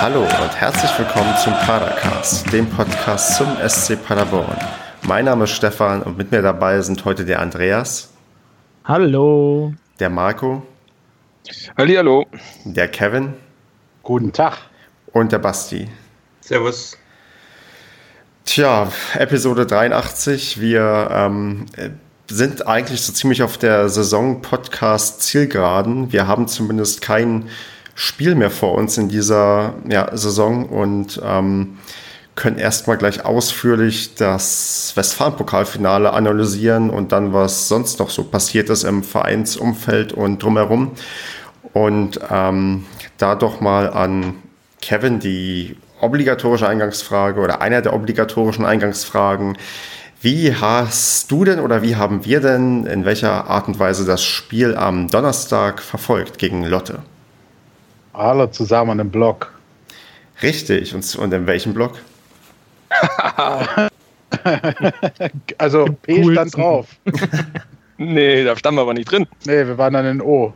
Hallo und herzlich willkommen zum Padercast, dem Podcast zum SC Paderborn. Mein Name ist Stefan und mit mir dabei sind heute der Andreas. Hallo. Der Marco. Hallo. Der Kevin. Guten Tag. Und der Basti. Servus. Tja, Episode 83. Wir ähm, sind eigentlich so ziemlich auf der Saison-Podcast-Zielgeraden. Wir haben zumindest kein Spiel mehr vor uns in dieser ja, Saison und ähm, können erstmal gleich ausführlich das Westfalen-Pokalfinale analysieren und dann, was sonst noch so passiert ist im Vereinsumfeld und drumherum. Und ähm, da doch mal an Kevin die obligatorische Eingangsfrage oder einer der obligatorischen Eingangsfragen. Wie hast du denn oder wie haben wir denn in welcher Art und Weise das Spiel am Donnerstag verfolgt gegen Lotte? Alle zusammen im Block. Richtig. Und, und in welchem Block? also P stand drauf. nee, da standen wir aber nicht drin. Nee, wir waren dann in O.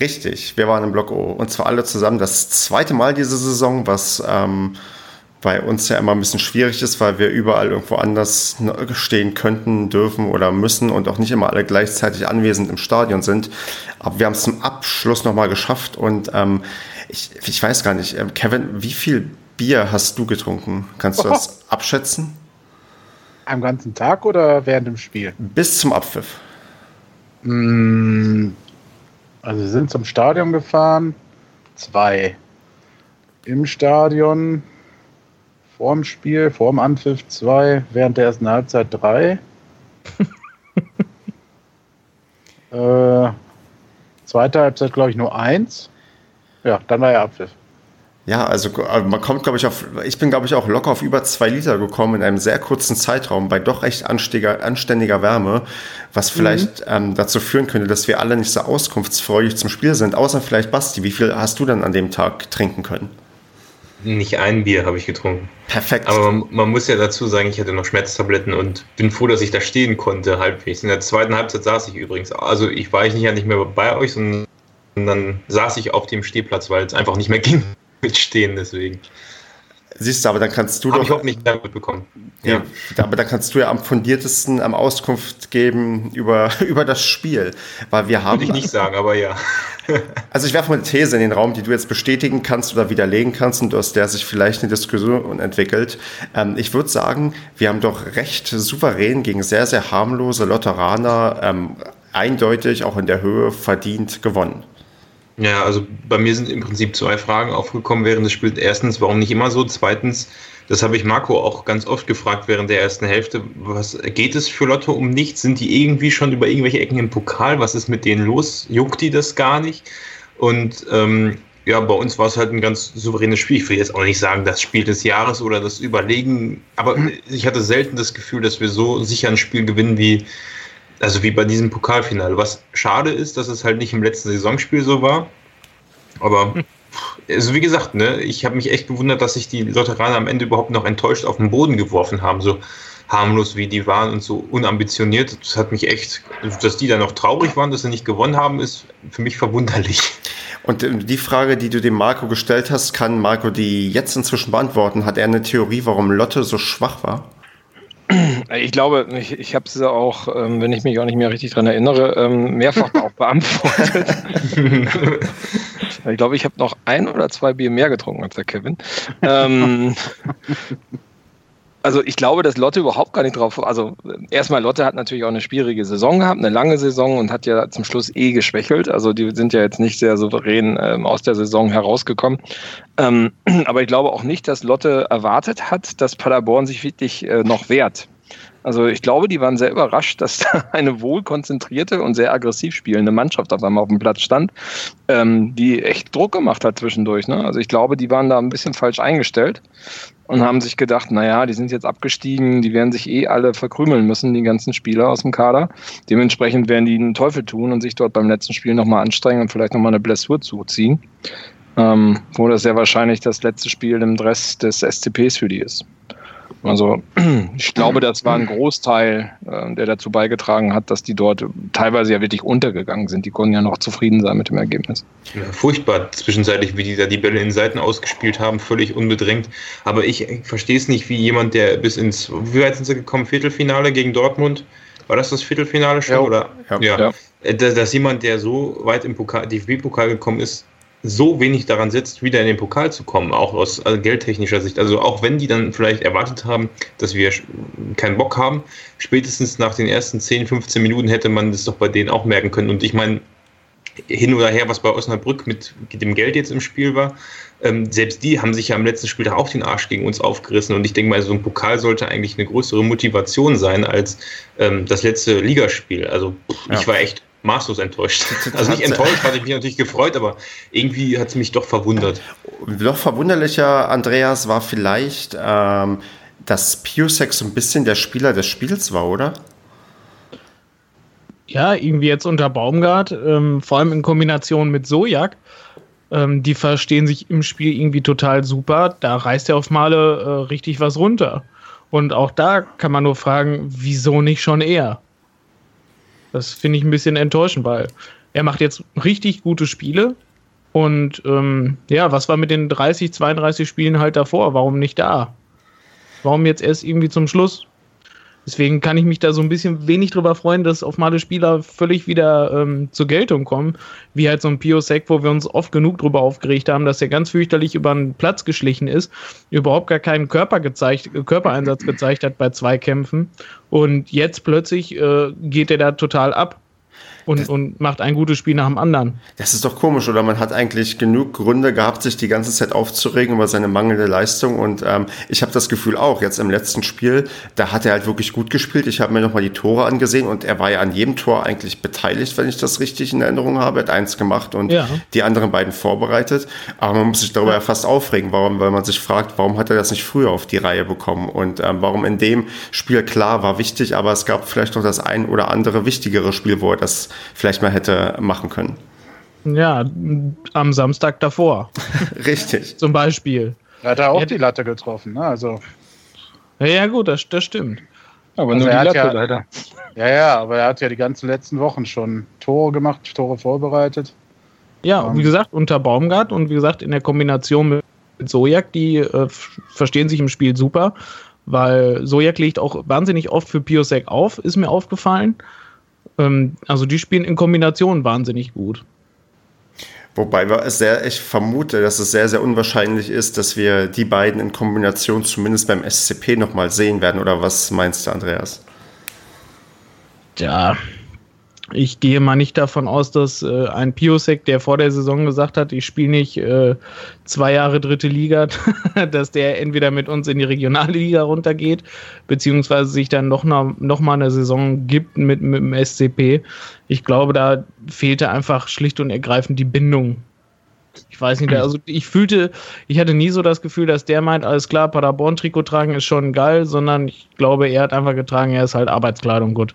Richtig, wir waren im Block O. Und zwar alle zusammen das zweite Mal diese Saison, was ähm, bei uns ja immer ein bisschen schwierig ist, weil wir überall irgendwo anders stehen könnten, dürfen oder müssen und auch nicht immer alle gleichzeitig anwesend im Stadion sind. Aber wir haben es zum Abschluss nochmal geschafft und ähm, ich, ich weiß gar nicht, ähm, Kevin, wie viel Bier hast du getrunken? Kannst du das abschätzen? Am ganzen Tag oder während dem Spiel? Bis zum Abpfiff. Mm, also wir sind zum Stadion gefahren. Zwei. Im Stadion. Vorm Spiel, vorm Anpfiff zwei. Während der ersten Halbzeit drei. äh, zweite Halbzeit, glaube ich, nur eins. Ja, dann war ja Abpfiff. Ja, also äh, man kommt, glaube ich, auf, ich bin, glaube ich, auch locker auf über zwei Liter gekommen in einem sehr kurzen Zeitraum bei doch echt anständiger, anständiger Wärme, was vielleicht mhm. ähm, dazu führen könnte, dass wir alle nicht so auskunftsfreudig zum Spiel sind, außer vielleicht Basti. Wie viel hast du denn an dem Tag trinken können? Nicht ein Bier habe ich getrunken. Perfekt. Aber man, man, muss ja dazu sagen, ich hatte noch Schmerztabletten und bin froh, dass ich da stehen konnte, halbwegs. In der zweiten Halbzeit saß ich übrigens. Also ich war ich nicht ja nicht mehr bei euch, sondern dann saß ich auf dem Stehplatz, weil es einfach nicht mehr ging mitstehen, deswegen. Siehst du, aber dann kannst du Hab doch. Ich auch nicht mehr mitbekommen. Ja. ja. Aber dann kannst du ja am fundiertesten am Auskunft geben über, über das Spiel. Weil wir haben. Würde ich nicht sagen, aber ja. also ich werfe mal eine These in den Raum, die du jetzt bestätigen kannst oder widerlegen kannst und aus der sich vielleicht eine Diskussion entwickelt. Ähm, ich würde sagen, wir haben doch recht souverän gegen sehr, sehr harmlose Lotteraner ähm, eindeutig auch in der Höhe verdient gewonnen. Ja, also bei mir sind im Prinzip zwei Fragen aufgekommen während des Spiels. Erstens, warum nicht immer so? Zweitens, das habe ich Marco auch ganz oft gefragt während der ersten Hälfte. Was geht es für Lotto um nichts? Sind die irgendwie schon über irgendwelche Ecken im Pokal? Was ist mit denen los? Juckt die das gar nicht? Und ähm, ja, bei uns war es halt ein ganz souveränes Spiel. Ich will jetzt auch nicht sagen, das Spiel des Jahres oder das Überlegen, aber mhm. ich hatte selten das Gefühl, dass wir so sicher ein Spiel gewinnen wie also wie bei diesem Pokalfinale. Was schade ist, dass es halt nicht im letzten Saisonspiel so war. Aber also wie gesagt, ne, ich habe mich echt gewundert, dass sich die Lotteraner am Ende überhaupt noch enttäuscht auf den Boden geworfen haben. So harmlos wie die waren und so unambitioniert. Das hat mich echt, dass die da noch traurig waren, dass sie nicht gewonnen haben, ist für mich verwunderlich. Und die Frage, die du dem Marco gestellt hast, kann Marco die jetzt inzwischen beantworten. Hat er eine Theorie, warum Lotte so schwach war? Ich glaube, ich, ich habe es auch, ähm, wenn ich mich auch nicht mehr richtig daran erinnere, ähm, mehrfach auch beantwortet. ich glaube, ich habe noch ein oder zwei Bier mehr getrunken als der Kevin. Ähm, also ich glaube, dass Lotte überhaupt gar nicht drauf. Also erstmal, Lotte hat natürlich auch eine schwierige Saison gehabt, eine lange Saison und hat ja zum Schluss eh geschwächelt. Also die sind ja jetzt nicht sehr souverän ähm, aus der Saison herausgekommen. Ähm, aber ich glaube auch nicht, dass Lotte erwartet hat, dass Paderborn sich wirklich äh, noch wehrt. Also ich glaube, die waren sehr überrascht, dass da eine wohlkonzentrierte und sehr aggressiv spielende Mannschaft auf einmal auf dem Platz stand, ähm, die echt Druck gemacht hat zwischendurch. Ne? Also ich glaube, die waren da ein bisschen falsch eingestellt und haben sich gedacht, naja, die sind jetzt abgestiegen, die werden sich eh alle verkrümeln müssen, die ganzen Spieler aus dem Kader. Dementsprechend werden die einen Teufel tun und sich dort beim letzten Spiel nochmal anstrengen und vielleicht nochmal eine Blessur zuziehen. Ähm, wo das sehr wahrscheinlich das letzte Spiel im Dress des SCPs für die ist. Also ich glaube, das war ein Großteil, äh, der dazu beigetragen hat, dass die dort teilweise ja wirklich untergegangen sind. Die konnten ja noch zufrieden sein mit dem Ergebnis. Ja, furchtbar zwischenzeitlich, wie die da die Bälle in den Seiten ausgespielt haben, völlig unbedrängt. Aber ich verstehe es nicht, wie jemand, der bis ins, wie weit sind sie gekommen, Viertelfinale gegen Dortmund? War das das Viertelfinale schon? Ja. Oder? Ja. Ja. Ja. Äh, Dass, jemand, der so weit im Pokal, DFB-Pokal gekommen ist, so wenig daran setzt, wieder in den Pokal zu kommen, auch aus also geldtechnischer Sicht. Also auch wenn die dann vielleicht erwartet haben, dass wir keinen Bock haben, spätestens nach den ersten 10, 15 Minuten hätte man das doch bei denen auch merken können. Und ich meine, hin oder her, was bei Osnabrück mit dem Geld jetzt im Spiel war, ähm, selbst die haben sich ja am letzten Spieltag auch den Arsch gegen uns aufgerissen. Und ich denke mal, so ein Pokal sollte eigentlich eine größere Motivation sein als ähm, das letzte Ligaspiel. Also pff, Ja. ich war echt maßlos enttäuscht. Also nicht enttäuscht, hatte ich mich natürlich gefreut, aber irgendwie hat es mich doch verwundert. Noch verwunderlicher, Andreas, war vielleicht, ähm, dass Piusek so ein bisschen der Spieler des Spiels war, oder? Ja, irgendwie jetzt unter Baumgart, ähm, vor allem in Kombination mit Sojak. Ähm, die verstehen sich im Spiel irgendwie total super. Da reißt er auf Male äh, richtig was runter. Und auch da kann man nur fragen, wieso nicht schon er? Das finde ich ein bisschen enttäuschend, weil er macht jetzt richtig gute Spiele. Und ähm, ja, was war mit den 30, 32 Spielen halt davor? Warum nicht da? Warum jetzt erst irgendwie zum Schluss? Deswegen kann ich mich da so ein bisschen wenig drüber freuen, dass auf Male Spieler völlig wieder ähm, zur Geltung kommen. Wie halt so ein Piosek, wo wir uns oft genug drüber aufgeregt haben, dass er ganz fürchterlich über einen Platz geschlichen ist, überhaupt gar keinen Körper gezeigt, Körpereinsatz gezeigt hat bei Zweikämpfen. Und jetzt plötzlich äh, geht er da total ab und, und macht ein gutes Spiel nach dem anderen. Das ist doch komisch, oder? Man hat eigentlich genug Gründe gehabt, sich die ganze Zeit aufzuregen über seine mangelnde Leistung. Und ähm, ich habe das Gefühl auch, jetzt im letzten Spiel, da hat er halt wirklich gut gespielt. Ich habe mir nochmal die Tore angesehen und er war ja an jedem Tor eigentlich beteiligt, wenn ich das richtig in Erinnerung habe. Er hat eins gemacht und Ja. die anderen beiden vorbereitet. Aber man muss sich darüber ja fast aufregen, warum, weil man sich fragt, warum hat er das nicht früher auf die Reihe bekommen? Und ähm, warum in dem Spiel klar war wichtig, aber es gab vielleicht noch das ein oder andere wichtigere Spiel, wo er das vielleicht mal hätte machen können. Ja, am Samstag davor Richtig. zum Beispiel. Da hat er auch Ja, die Latte getroffen. Ne? Also, Ja, gut, das, das stimmt. Aber Also nur die er hat Latte ja- leider. ja, ja, aber er hat ja die ganzen letzten Wochen schon Tore gemacht, Tore vorbereitet. Ja, und wie gesagt, unter Baumgart und wie gesagt, in der Kombination mit Sojak, die äh, verstehen sich im Spiel super, weil Sojak legt auch wahnsinnig oft für Piosek auf, ist mir aufgefallen. Ähm, also die spielen in Kombination wahnsinnig gut. Wobei wir sehr, ich vermute, dass es sehr, sehr unwahrscheinlich ist, dass wir die beiden in Kombination zumindest beim SCP nochmal sehen werden. Oder was meinst du, Andreas? Ja, ich gehe mal nicht davon aus, dass äh, ein Piosek, der vor der Saison gesagt hat, ich spiele nicht äh, zwei Jahre dritte Liga, dass der entweder mit uns in die Regionalliga runtergeht, beziehungsweise sich dann noch, noch, noch mal eine Saison gibt mit, mit dem SCP. Ich glaube, da fehlte einfach schlicht und ergreifend die Bindung. Ich weiß nicht, also ich fühlte, ich hatte nie so das Gefühl, dass der meint, alles klar, Paderborn-Trikot tragen ist schon geil, sondern ich glaube, er hat einfach getragen, er ist halt Arbeitskleidung gut.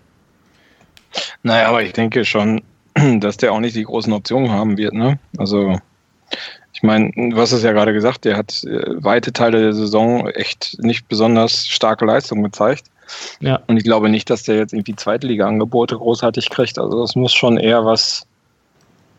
Naja, aber ich denke schon, dass der auch nicht die großen Optionen haben wird. Ne? Also, ich meine, du hast es ja gerade gesagt, der hat äh, weite Teile der Saison echt nicht besonders starke Leistung gezeigt. Ja. Und ich glaube nicht, dass der jetzt irgendwie Zweitliga-Angebote großartig kriegt. Also, das muss schon eher was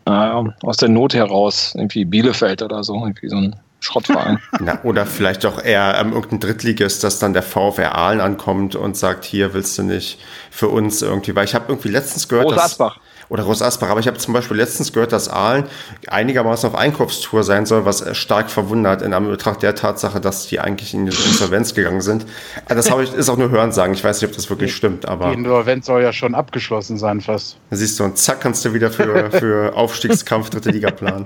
äh, aus der Not heraus, irgendwie Bielefeld oder so, irgendwie so ein Schrottverein. Na, oder vielleicht auch eher ähm, irgendein Drittligist, dass dann der VfR Aalen ankommt und sagt, hier willst du nicht für uns irgendwie, weil ich habe irgendwie letztens gehört, Groß dass, Asbach. oder Groß Asbach, aber ich habe zum Beispiel letztens gehört, dass Aalen einigermaßen auf Einkaufstour sein soll, was stark verwundert in Anbetracht der Tatsache, dass die eigentlich in die Insolvenz gegangen sind. Äh, Das habe ich, ist auch nur Hörensagen. Ich weiß nicht, ob das wirklich stimmt, Die aber Insolvenz soll ja schon abgeschlossen sein fast. siehst du, und zack, kannst du wieder für, für Aufstiegskampf dritte Liga planen.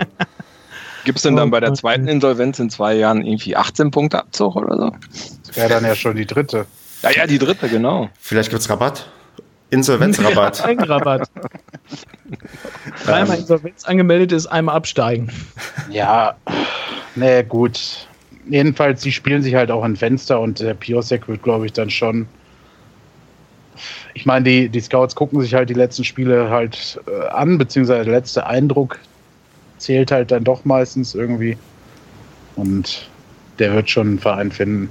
Gibt es denn dann bei der zweiten Insolvenz in zwei Jahren irgendwie 18 Punkte Abzug oder so? Das wäre dann ja schon die dritte. Ja, ja, die dritte, genau. Vielleicht gibt's Rabatt. Insolvenzrabatt. Eigenrabatt. Dreimal Insolvenz angemeldet ist, einmal absteigen. Ja, nee, gut. Jedenfalls, die spielen sich halt auch ein Fenster und der Piosek wird, glaube ich, dann schon. Ich meine, die, die Scouts gucken sich halt die letzten Spiele halt äh, an, beziehungsweise der letzte Eindruck zählt halt dann doch meistens irgendwie. Und der wird schon einen Verein finden.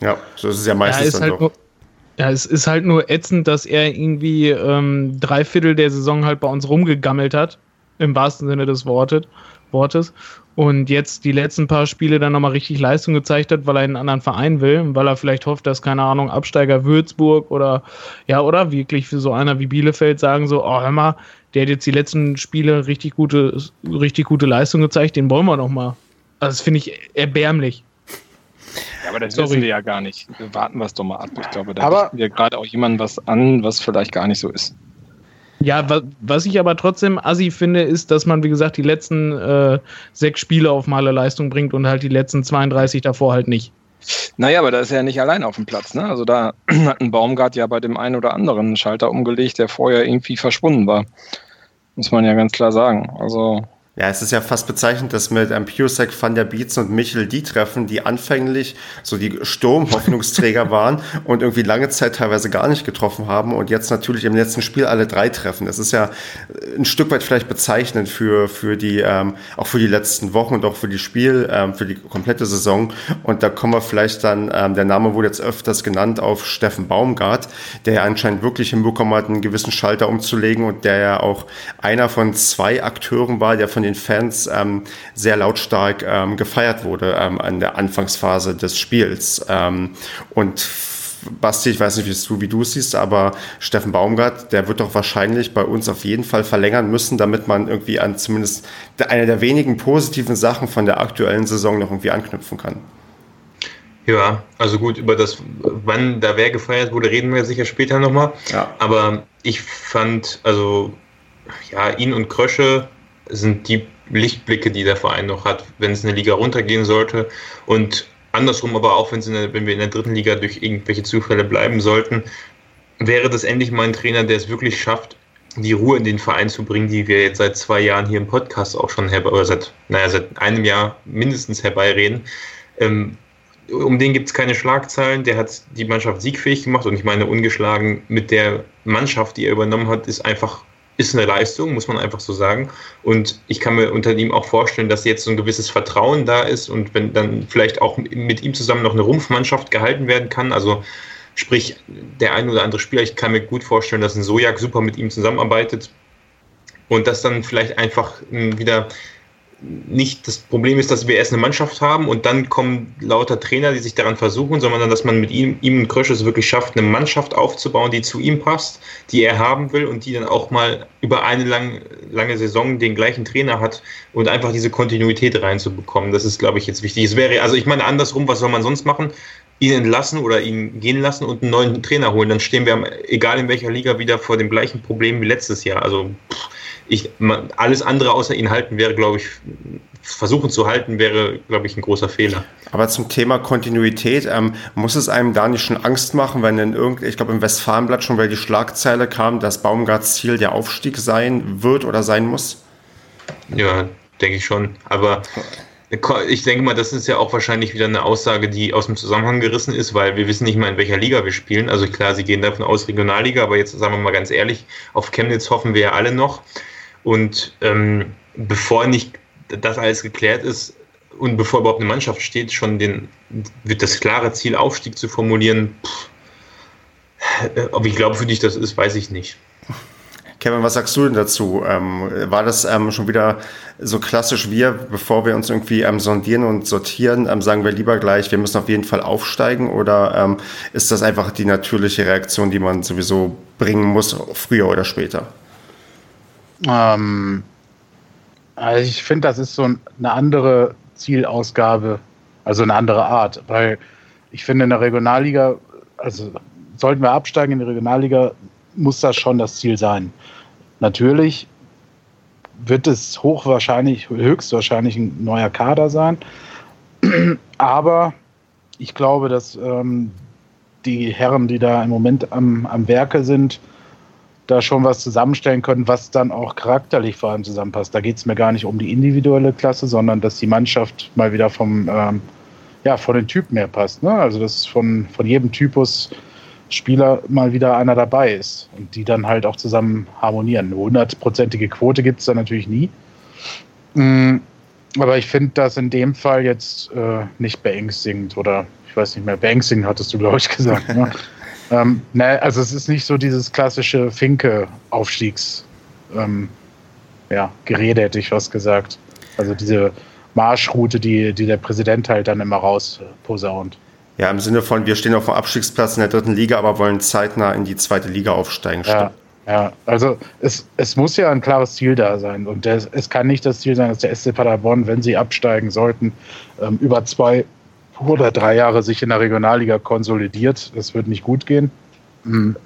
Ja, so ist es ja meistens dann halt doch. nur, ja, es ist halt nur ätzend, dass er irgendwie ähm, drei Viertel der Saison halt bei uns rumgegammelt hat, im wahrsten Sinne des Wortes. Wortes und jetzt die letzten paar Spiele dann nochmal richtig Leistung gezeigt hat, weil er in einen anderen Verein will, weil er vielleicht hofft, dass, keine Ahnung, Absteiger Würzburg oder ja, oder wirklich für so einer wie Bielefeld sagen so, oh hör mal, der hat jetzt die letzten Spiele richtig gute, richtig gute Leistung gezeigt, den wollen wir nochmal. Also das finde ich erbärmlich. Ja, aber das Sorry. wissen wir ja gar nicht. Warten wir es doch mal ab. Ich glaube, da Aber- wir gerade auch jemandem was an, was vielleicht gar nicht so ist. Ja, wa was ich aber trotzdem assi finde, ist, dass man, wie gesagt, die letzten äh, sechs Spiele auf Male Leistung bringt und halt die letzten 32 davor halt nicht. Naja, aber da ist er ja nicht allein auf dem Platz. Ne? Also da hat ein Baumgart ja bei dem einen oder anderen Schalter umgelegt, der vorher irgendwie verschwunden war. Muss man ja ganz klar sagen. Also Ja, es ist ja fast bezeichnend, dass mit ähm, Piusek, Van der Beats und Michel die treffen, die anfänglich so die Sturmhoffnungsträger waren und irgendwie lange Zeit teilweise gar nicht getroffen haben und jetzt natürlich im letzten Spiel alle drei treffen. Das ist ja äh, ein Stück weit vielleicht bezeichnend für, für die, ähm, auch für die letzten Wochen und auch für die Spiel, ähm, für die komplette Saison. Und da kommen wir vielleicht dann, ähm, der Name wurde jetzt öfters genannt auf Steffen Baumgart, der ja anscheinend wirklich hinbekommen hat, einen gewissen Schalter umzulegen und der ja auch einer von zwei Akteuren war, der von den Fans ähm, sehr lautstark ähm, gefeiert wurde ähm, an der Anfangsphase des Spiels. Ähm, und Basti, ich weiß nicht, wie du, wie du es siehst, aber Steffen Baumgart, der wird doch wahrscheinlich bei uns auf jeden Fall verlängern müssen, damit man irgendwie an zumindest eine der wenigen positiven Sachen von der aktuellen Saison noch irgendwie anknüpfen kann. Ja, also gut, über das, wann da wer gefeiert wurde, reden wir sicher später nochmal. Ja. Aber ich fand, also, ja, ihn und Krösche sind die Lichtblicke, die der Verein noch hat, wenn es in der Liga runtergehen sollte. Und andersrum aber auch, wenn, der, wenn wir in der dritten Liga durch irgendwelche Zufälle bleiben sollten, wäre das endlich mal ein Trainer, der es wirklich schafft, die Ruhe in den Verein zu bringen, die wir jetzt seit zwei Jahren hier im Podcast auch schon herbei, oder seit, naja, seit einem Jahr mindestens herbeireden. Ähm, um den gibt es keine Schlagzeilen. Der hat die Mannschaft siegfähig gemacht und ich meine, ungeschlagen mit der Mannschaft, die er übernommen hat, ist einfach ist eine Leistung, muss man einfach so sagen. Und ich kann mir unter ihm auch vorstellen, dass jetzt so ein gewisses Vertrauen da ist und wenn dann vielleicht auch mit ihm zusammen noch eine Rumpfmannschaft gehalten werden kann. Also sprich, der ein oder andere Spieler, ich kann mir gut vorstellen, dass ein Sojak super mit ihm zusammenarbeitet und dass dann vielleicht einfach wieder nicht das Problem ist, dass wir erst eine Mannschaft haben und dann kommen lauter Trainer, die sich daran versuchen, sondern dass man mit ihm, ihm und Krösch es wirklich schafft, eine Mannschaft aufzubauen, die zu ihm passt, die er haben will und die dann auch mal über eine lang, lange Saison den gleichen Trainer hat und einfach diese Kontinuität reinzubekommen. Das ist, glaube ich, jetzt wichtig. Es wäre, also ich meine, andersrum, was soll man sonst machen? Ihn entlassen oder ihn gehen lassen und einen neuen Trainer holen. Dann stehen wir, egal in welcher Liga, wieder vor dem gleichen Problem wie letztes Jahr. Also pff, ich, alles andere außer ihn halten wäre, glaube ich, versuchen zu halten, wäre, glaube ich, ein großer Fehler. Aber zum Thema Kontinuität, ähm, muss es einem da nicht schon Angst machen, wenn in irgend, ich glaube im Westfalenblatt schon wieder die Schlagzeile kam, dass Baumgarts Ziel der Aufstieg sein wird oder sein muss? Ja, denke ich schon. Aber ich denke mal, das ist ja auch wahrscheinlich wieder eine Aussage, die aus dem Zusammenhang gerissen ist, weil wir wissen nicht mal, in welcher Liga wir spielen. Also klar, sie gehen davon aus, Regionalliga, aber jetzt sagen wir mal ganz ehrlich, auf Chemnitz hoffen wir ja alle noch. Und ähm, bevor nicht das alles geklärt ist und bevor überhaupt eine Mannschaft steht, schon den, wird das klare Ziel, Aufstieg zu formulieren. Pff, äh, ob ich glaube, für dich das ist, weiß ich nicht. Kevin, was sagst du denn dazu? Ähm, war das ähm, schon wieder so klassisch wir, bevor wir uns irgendwie ähm, sondieren und sortieren, ähm, sagen wir lieber gleich, wir müssen auf jeden Fall aufsteigen oder ähm, ist das einfach die natürliche Reaktion, die man sowieso bringen muss, früher oder später? Ähm, also ich finde, das ist so eine andere Zielausgabe, also eine andere Art, weil ich finde in der Regionalliga, also sollten wir absteigen in die Regionalliga, muss das schon das Ziel sein. Natürlich wird es hochwahrscheinlich, höchstwahrscheinlich ein neuer Kader sein, aber ich glaube, dass ähm, die Herren, die da im Moment am, am Werke sind, da schon was zusammenstellen können, was dann auch charakterlich vor allem zusammenpasst. Da geht es mir gar nicht um die individuelle Klasse, sondern dass die Mannschaft mal wieder vom, ähm, ja, von den Typen her passt. Ne? Also dass von, von jedem Typus Spieler mal wieder einer dabei ist und die dann halt auch zusammen harmonieren. Eine hundertprozentige Quote gibt es da natürlich nie. Mm, Aber ich finde das in dem Fall jetzt äh, nicht beängstigend oder ich weiß nicht mehr, beängstigend hattest du, glaube ich, gesagt. ne? ähm, ne, also es ist nicht so dieses klassische Finke-Aufstiegs, ähm, ja, Gerede hätte ich was gesagt. Also diese Marschroute, die, die der Präsident halt dann immer rausposaunt. Ja, im Sinne von, wir stehen auf dem Abstiegsplatz in der dritten Liga, aber wollen zeitnah in die zweite Liga aufsteigen. Ja, ja. also es, es muss ja ein klares Ziel da sein. Und der, es kann nicht das Ziel sein, dass der SC Paderborn, wenn sie absteigen sollten, ähm, über zwei oder drei Jahre sich in der Regionalliga konsolidiert. Das wird nicht gut gehen. Mhm.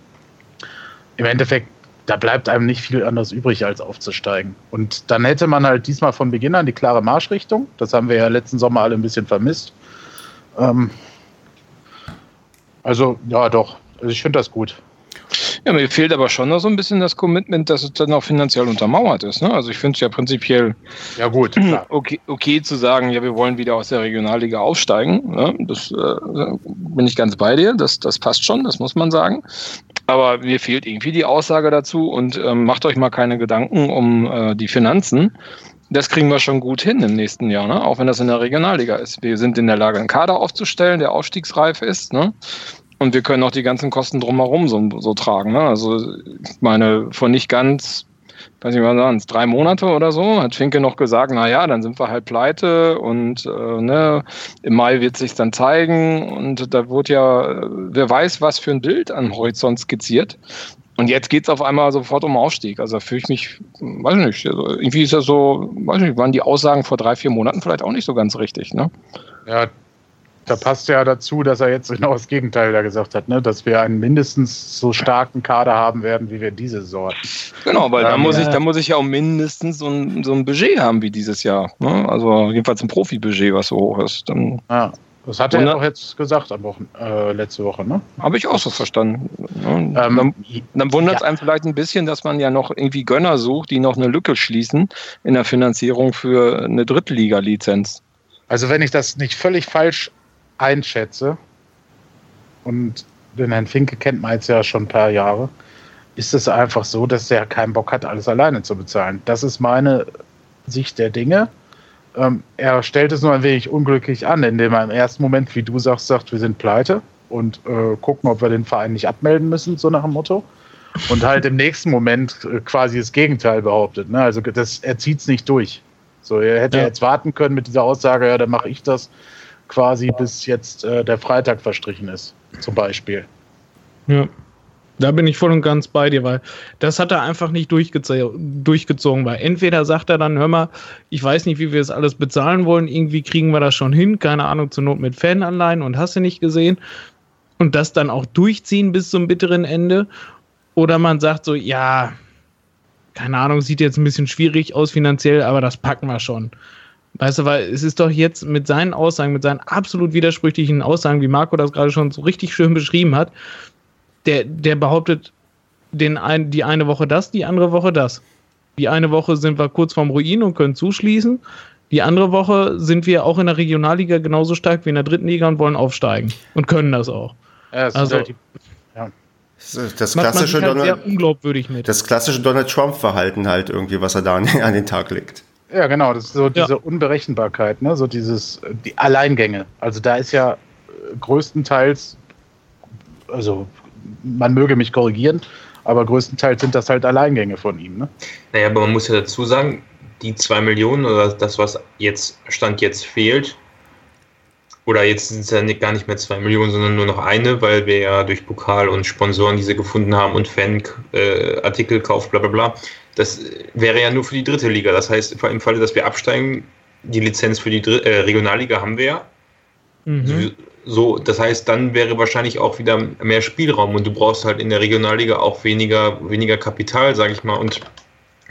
Im Endeffekt, da bleibt einem nicht viel anderes übrig, als aufzusteigen. Und dann hätte man halt diesmal von Beginn an die klare Marschrichtung. Das haben wir ja letzten Sommer alle ein bisschen vermisst. Ähm, also, ja, doch. Also ich finde das gut. Ja, mir fehlt aber schon noch so ein bisschen das Commitment, dass es dann auch finanziell untermauert ist. Ne? Also ich finde es ja prinzipiell ja, gut, okay, okay zu sagen, ja, wir wollen wieder aus der Regionalliga aufsteigen. Ne? Das äh, bin ich ganz bei dir. Das, das passt schon, das muss man sagen. Aber mir fehlt irgendwie die Aussage dazu und ähm, macht euch mal keine Gedanken um äh, die Finanzen. Das kriegen wir schon gut hin im nächsten Jahr, ne? auch wenn das in der Regionalliga ist. Wir sind in der Lage, einen Kader aufzustellen, der aufstiegsreif ist. Ne? Und wir können auch die ganzen Kosten drumherum so, so tragen. Ne? Also ich meine, vor nicht ganz, weiß nicht, was sagen drei Monate oder so, hat Finke noch gesagt, na ja, dann sind wir halt pleite und äh, ne, im Mai wird sich dann zeigen und da wurde ja, wer weiß, was für ein Bild am Horizont skizziert. Und jetzt geht es auf einmal sofort um Aufstieg. Also da fühle ich mich, weiß nicht, also irgendwie ist das so, weiß nicht, waren die Aussagen vor drei, vier Monaten vielleicht auch nicht so ganz richtig, ne? Ja, da passt ja dazu, dass er jetzt genau das Gegenteil da gesagt hat, ne? dass wir einen mindestens so starken Kader haben werden, wie wir diese Sorten. Genau, weil ähm, da muss ich, da muss ich ja auch mindestens so ein, so ein Budget haben wie dieses Jahr. Ne? Also jedenfalls ein Profibudget, was so hoch ist. Dann ja. Das hat er ja auch jetzt gesagt am Wochen, äh, letzte Woche, ne? Habe ich auch so verstanden. Ähm, dann, dann wundert es ja. einem vielleicht ein bisschen, dass man ja noch irgendwie Gönner sucht, die noch eine Lücke schließen in der Finanzierung für eine Drittliga-Lizenz. Also wenn ich das nicht völlig falsch einschätze, und den Herrn Finke kennt man jetzt ja schon ein paar Jahre, ist es einfach so, dass er keinen Bock hat, alles alleine zu bezahlen. Das ist meine Sicht der Dinge. Ähm, er stellt es nur ein wenig unglücklich an, indem er im ersten Moment, wie du sagst, sagt, wir sind pleite und äh, gucken, ob wir den Verein nicht abmelden müssen, so nach dem Motto. Und halt im nächsten Moment äh, quasi das Gegenteil behauptet. Ne? Also das, er zieht es nicht durch. So, er hätte ja. jetzt warten können mit dieser Aussage, ja, dann mache ich das quasi bis jetzt äh, der Freitag verstrichen ist, zum Beispiel. Ja. Da bin ich voll und ganz bei dir, weil das hat er einfach nicht durchgezogen, durchgezogen, weil entweder sagt er dann, hör mal, ich weiß nicht, wie wir es alles bezahlen wollen, irgendwie kriegen wir das schon hin, keine Ahnung, zur Not mit Fananleihen und hast du nicht gesehen und das dann auch durchziehen bis zum bitteren Ende oder man sagt so, ja, keine Ahnung, sieht jetzt ein bisschen schwierig aus finanziell, aber das packen wir schon. Weißt du, weil es ist doch jetzt mit seinen Aussagen, mit seinen absolut widersprüchlichen Aussagen, wie Marco das gerade schon so richtig schön beschrieben hat, der, der behauptet den ein, die eine Woche das, die andere Woche das. Die eine Woche sind wir kurz vorm Ruin und können zuschließen. Die andere Woche sind wir auch in der Regionalliga genauso stark wie in der dritten Liga und wollen aufsteigen und können das auch. Ja, das also, halt die, ja. Das klassische, halt Donald, unglaubwürdig mit. das klassische Donald Trump-Verhalten halt irgendwie, was er da an, an den Tag legt. Ja, genau, das ist so diese ja. Unberechenbarkeit, ne? so dieses, die Alleingänge. Also da ist ja äh, größtenteils, also man möge mich korrigieren, aber größtenteils sind das halt Alleingänge von ihm. Ne? Naja, aber man muss ja dazu sagen, die zwei Millionen oder das, was jetzt Stand jetzt fehlt, oder jetzt sind es ja nicht, gar nicht mehr zwei Millionen, sondern nur noch eine, weil wir ja durch Pokal und Sponsoren diese gefunden haben und Fan-Artikelkauf, äh, bla bla bla. Das wäre ja nur für die dritte Liga. Das heißt, im Falle, dass wir absteigen, die Lizenz für die Dr äh, Regionalliga haben wir ja. Mhm. So, das heißt, dann wäre wahrscheinlich auch wieder mehr Spielraum und du brauchst halt in der Regionalliga auch weniger, weniger Kapital, sage ich mal, und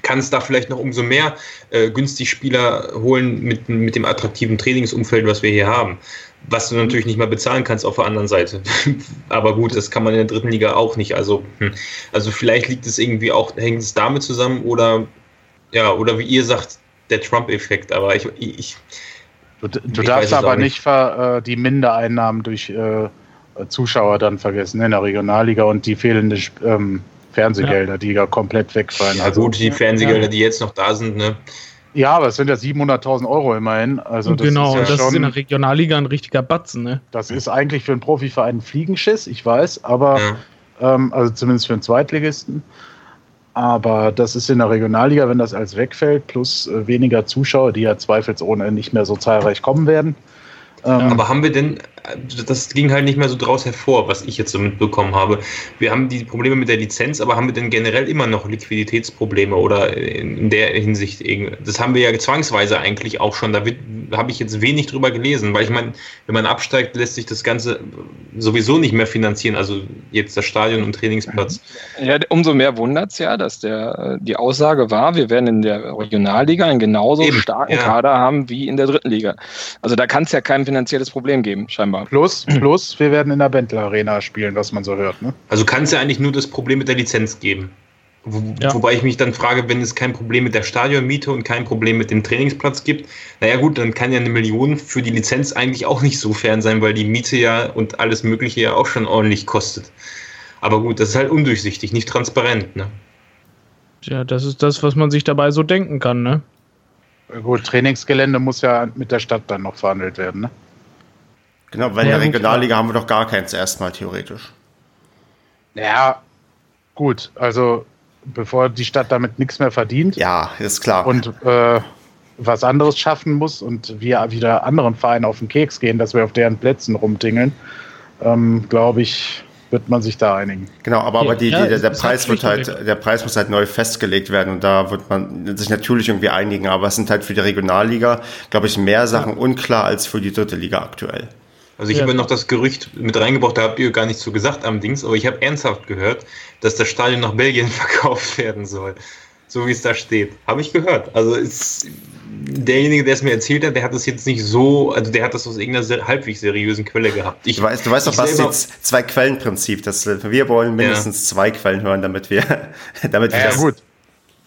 kannst da vielleicht noch umso mehr äh, günstig Spieler holen mit, mit dem attraktiven Trainingsumfeld, was wir hier haben was du natürlich nicht mal bezahlen kannst auf der anderen Seite. Aber gut, das kann man in der dritten Liga auch nicht. Also, hm. also vielleicht liegt es irgendwie auch, hängt es damit zusammen oder ja, oder wie ihr sagt, der Trump-Effekt. Aber ich, ich Du, du ich darfst aber nicht, ver, äh, die Mindereinnahmen durch äh, Zuschauer dann vergessen in der Regionalliga und die fehlende ähm, Fernsehgelder, ja. die ja komplett wegfallen. Ja, also, gut, die Fernsehgelder, ja. die jetzt noch da sind, ne? Ja, aber es sind ja 700.000 Euro immerhin. Also das genau, ist ja das schon, ist in der Regionalliga ein richtiger Batzen. Ne? Das ist eigentlich für einen Profiverein ein Fliegenschiss, ich weiß, aber ja. ähm, also zumindest für einen Zweitligisten. Aber das ist in der Regionalliga, wenn das als wegfällt, plus äh, weniger Zuschauer, die ja zweifelsohne nicht mehr so zahlreich kommen werden, ähm, Aber haben wir denn, das ging halt nicht mehr so draus hervor, was ich jetzt so mitbekommen habe. Wir haben die Probleme mit der Lizenz, aber haben wir denn generell immer noch Liquiditätsprobleme oder in der Hinsicht? Das haben wir ja zwangsweise eigentlich auch schon. Da habe ich jetzt wenig drüber gelesen, weil ich meine, wenn man absteigt, lässt sich das Ganze sowieso nicht mehr finanzieren. Also jetzt das Stadion und Trainingsplatz. Ja, umso mehr wundert es ja, dass der, die Aussage war, wir werden in der Regionalliga einen genauso Eben, starken ja. Kader haben wie in der dritten Liga. Also da kann es ja kein finanzielles Problem geben, scheinbar. Plus, plus, wir werden in der Bentel Arena spielen, was man so hört. Ne? Also kann es ja eigentlich nur das Problem mit der Lizenz geben. Wo, ja. Wobei ich mich dann frage, wenn es kein Problem mit der Stadionmiete und kein Problem mit dem Trainingsplatz gibt, naja gut, dann kann ja eine Million für die Lizenz eigentlich auch nicht so fern sein, weil die Miete ja und alles Mögliche ja auch schon ordentlich kostet. Aber gut, das ist halt undurchsichtig, nicht transparent, ne? Ja, das ist das, was man sich dabei so denken kann, ne? Gut, Trainingsgelände muss ja mit der Stadt dann noch verhandelt werden, ne? Genau, weil ja, in der Regionalliga haben wir doch gar keins erstmal theoretisch. Ja, gut, also bevor die Stadt damit nichts mehr verdient. Ja, ist klar. Und äh, was anderes schaffen muss und wir wieder anderen Vereinen auf den Keks gehen, dass wir auf deren Plätzen rumdingeln, ähm, glaube ich, wird man sich da einigen. Genau, aber, aber die, die, der, der Preis wird halt, der Preis muss halt neu festgelegt werden und da wird man sich natürlich irgendwie einigen, aber es sind halt für die Regionalliga, glaube ich, mehr Sachen ja. unklar als für die dritte Liga aktuell. Also ich ja. habe noch das Gerücht mit reingebracht, da habt ihr gar nicht so gesagt am Dings, aber ich habe ernsthaft gehört, dass das Stadion nach Belgien verkauft werden soll. So wie es da steht. Habe ich gehört. Also ist derjenige, der es mir erzählt hat, der hat das jetzt nicht so, also der hat das aus irgendeiner halbwegs seriösen Quelle gehabt. Ich, du weißt, du weißt doch, was das zwei Quellenprinzip, das wir wollen mindestens ja. zwei Quellen hören, damit wir, damit wir ja, das gut.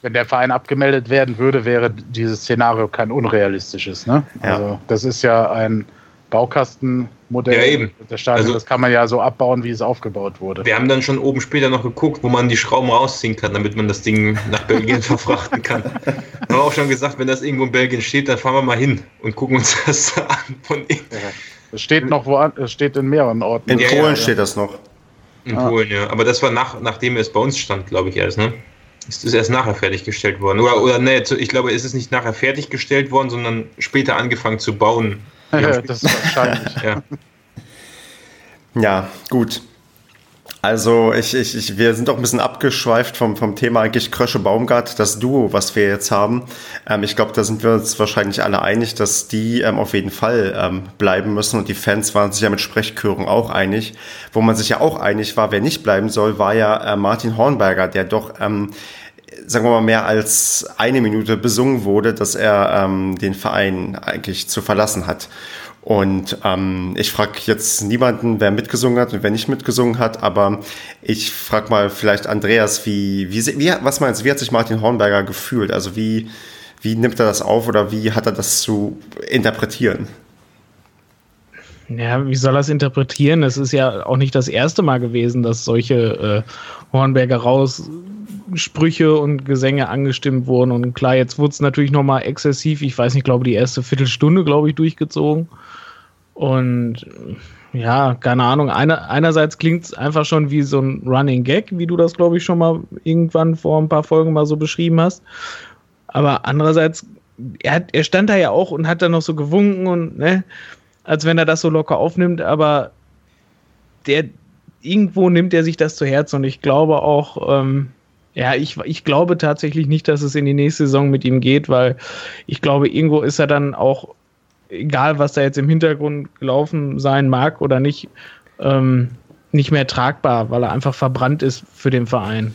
Wenn der Verein abgemeldet werden würde, wäre dieses Szenario kein unrealistisches. Ne? Ja. Also das ist ja ein Baukastenmodell ja, eben. der Stadion. Also, das kann man ja so abbauen, wie es aufgebaut wurde. Wir haben dann schon oben später noch geguckt, wo man die Schrauben rausziehen kann, damit man das Ding nach Belgien verfrachten kann. Wir haben auch schon gesagt, wenn das irgendwo in Belgien steht, dann fahren wir mal hin und gucken uns das an. Von ja. Es steht noch wo es steht in mehreren Orten. In ja, Polen steht das noch. In ah. Polen, ja. Aber das war nach, nachdem es bei uns stand, glaube ich, erst, ne? Ist es erst nachher fertiggestellt worden? Oder, oder ne, ich glaube, es ist nicht nachher fertiggestellt worden, sondern später angefangen zu bauen das ist wahrscheinlich. ja. ja, gut. Also ich, ich, ich, wir sind doch ein bisschen abgeschweift vom, vom Thema eigentlich Krösche Baumgart, das Duo, was wir jetzt haben. Ähm, ich glaube, da sind wir uns wahrscheinlich alle einig, dass die ähm, auf jeden Fall ähm, bleiben müssen und die Fans waren sich ja mit Sprechchören auch einig. Wo man sich ja auch einig war, wer nicht bleiben soll, war ja äh, Martin Hornberger, der doch ähm, sagen wir mal, mehr als eine Minute besungen wurde, dass er ähm, den Verein eigentlich zu verlassen hat. Und ähm, ich frage jetzt niemanden, wer mitgesungen hat und wer nicht mitgesungen hat, aber ich frage mal vielleicht Andreas, wie, wie, wie, was meinst du, wie hat sich Martin Hornberger gefühlt? Also wie, wie nimmt er das auf oder wie hat er das zu interpretieren? Ja, wie soll es interpretieren? Es ist ja auch nicht das erste Mal gewesen, dass solche äh, Hornberger raus Sprüche und Gesänge angestimmt wurden. Und klar, jetzt wurde es natürlich nochmal exzessiv. Ich weiß nicht, glaube die erste Viertelstunde, glaube ich, durchgezogen. Und ja, keine Ahnung. Einer, einerseits klingt es einfach schon wie so ein Running Gag, wie du das, glaube ich, schon mal irgendwann vor ein paar Folgen mal so beschrieben hast. Aber andererseits, er, hat, er stand da ja auch und hat da noch so gewunken und, ne, als wenn er das so locker aufnimmt, aber der, irgendwo nimmt er sich das zu Herz und ich glaube auch, ähm, ja, ich, ich glaube tatsächlich nicht, dass es in die nächste Saison mit ihm geht, weil ich glaube, irgendwo ist er dann auch, egal was da jetzt im Hintergrund gelaufen sein mag oder nicht, ähm, nicht mehr tragbar, weil er einfach verbrannt ist für den Verein.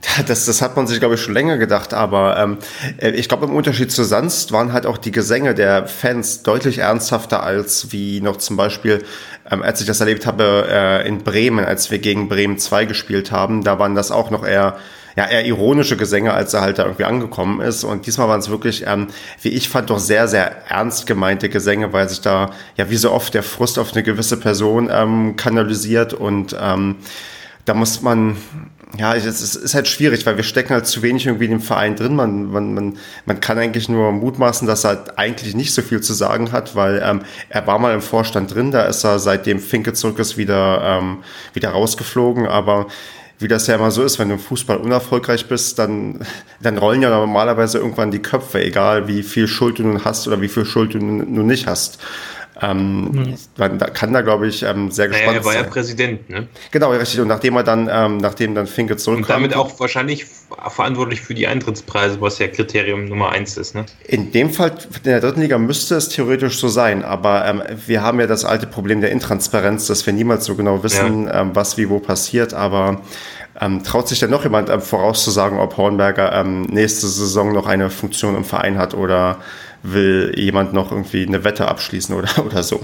Das, das hat man sich, glaube ich, schon länger gedacht, aber ähm, äh, ich glaube, im Unterschied zu sonst waren halt auch die Gesänge der Fans deutlich ernsthafter als wie noch zum Beispiel, ähm, als ich das erlebt habe äh, in Bremen, als wir gegen Bremen 2 gespielt haben, da waren das auch noch eher ja, eher ironische Gesänge, als er halt da irgendwie angekommen ist. Und diesmal waren es wirklich, ähm, wie ich fand, doch sehr, sehr ernst gemeinte Gesänge, weil sich da ja wie so oft der Frust auf eine gewisse Person ähm, kanalisiert und ähm, da muss man, ja, es ist halt schwierig, weil wir stecken halt zu wenig irgendwie in dem Verein drin. Man, man, man, man kann eigentlich nur mutmaßen, dass er eigentlich nicht so viel zu sagen hat, weil ähm, er war mal im Vorstand drin, da ist er seitdem Finke zurück ist wieder, ähm, wieder rausgeflogen, aber wie das ja immer so ist, wenn du im Fußball unerfolgreich bist, dann, dann rollen ja normalerweise irgendwann die Köpfe, egal wie viel Schuld du nun hast oder wie viel Schuld du nun nicht hast. Ähm, mhm. Man kann da, glaube ich, ähm, sehr gespannt sein. Naja, er war sein. ja Präsident, ne? Genau, richtig. Und nachdem er dann, ähm, nachdem dann Finke zurückkam. Und damit auch wahrscheinlich verantwortlich für die Eintrittspreise, was ja Kriterium Nummer eins ist, ne? In dem Fall, in der dritten Liga müsste es theoretisch so sein, aber ähm, wir haben ja das alte Problem der Intransparenz, dass wir niemals so genau wissen, ja. ähm, was wie wo passiert, aber ähm, traut sich denn noch jemand ähm, vorauszusagen, ob Hornberger ähm, nächste Saison noch eine Funktion im Verein hat oder will jemand noch irgendwie eine Wette abschließen oder, oder so.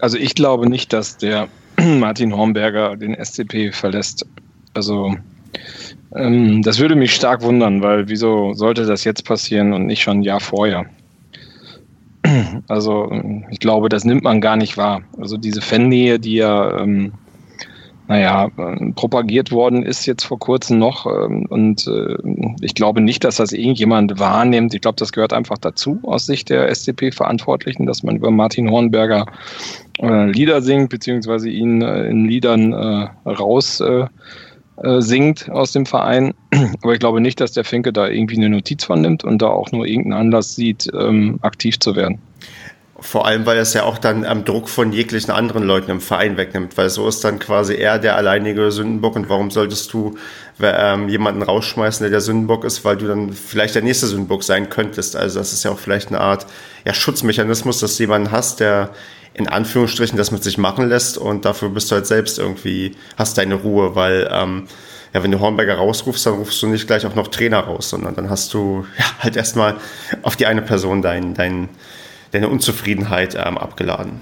Also ich glaube nicht, dass der Martin Hornberger den SCP verlässt. Also ähm, das würde mich stark wundern, weil wieso sollte das jetzt passieren und nicht schon ein Jahr vorher? Also ich glaube, das nimmt man gar nicht wahr. Also diese Fannähe, die ja ähm, naja, äh, propagiert worden ist jetzt vor kurzem noch. Ähm, und äh, ich glaube nicht, dass das irgendjemand wahrnimmt. Ich glaube, das gehört einfach dazu aus Sicht der SCP-Verantwortlichen, dass man über Martin Hornberger äh, Lieder singt, beziehungsweise ihn in Liedern raus singt aus dem Verein. Aber ich glaube nicht, dass der Finke da irgendwie eine Notiz von nimmt und da auch nur irgendeinen Anlass sieht, ähm, aktiv zu werden. Vor allem, weil es ja auch dann am Druck von jeglichen anderen Leuten im Verein wegnimmt, weil so ist dann quasi er der alleinige Sündenbock und warum solltest du ähm, jemanden rausschmeißen, der der Sündenbock ist, weil du dann vielleicht der nächste Sündenbock sein könntest. Also das ist ja auch vielleicht eine Art ja, Schutzmechanismus, dass du jemanden hast, der in Anführungsstrichen das mit sich machen lässt und dafür bist du halt selbst irgendwie, hast deine Ruhe, weil ähm, ja, wenn du Hornberger rausrufst, dann rufst du nicht gleich auch noch Trainer raus, sondern dann hast du ja, halt erstmal auf die eine Person deinen dein, deine Unzufriedenheit ähm, abgeladen.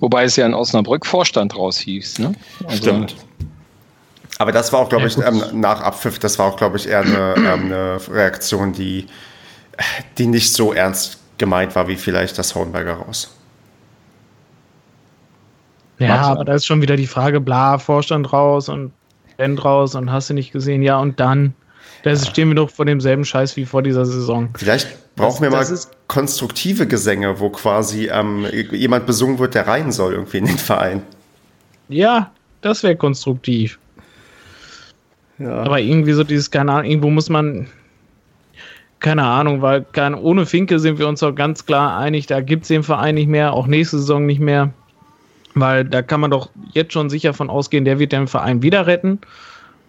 Wobei es ja in Osnabrück Vorstand raus hieß. Ne? Also Stimmt. Aber das war auch, glaube ich, ähm, nach Abpfiff, das war auch, glaube ich, eher eine, ähm, eine, Reaktion, die, die nicht so ernst gemeint war, wie vielleicht das Hornberger raus. Ja, aber da ist schon wieder die Frage, bla, Vorstand raus und Band raus und hast du nicht gesehen, ja, und dann. Da stehen wir doch vor demselben Scheiß wie vor dieser Saison. Vielleicht brauchen wir mal konstruktive Gesänge, wo quasi ähm, jemand besungen wird, der rein soll irgendwie in den Verein. Ja, das wäre konstruktiv. Ja. Aber irgendwie so dieses, keine Ahnung, irgendwo muss man, keine Ahnung, weil kein, ohne Finke sind wir uns doch ganz klar einig, da gibt es den Verein nicht mehr, auch nächste Saison nicht mehr. Weil da kann man doch jetzt schon sicher von ausgehen, der wird den Verein wieder retten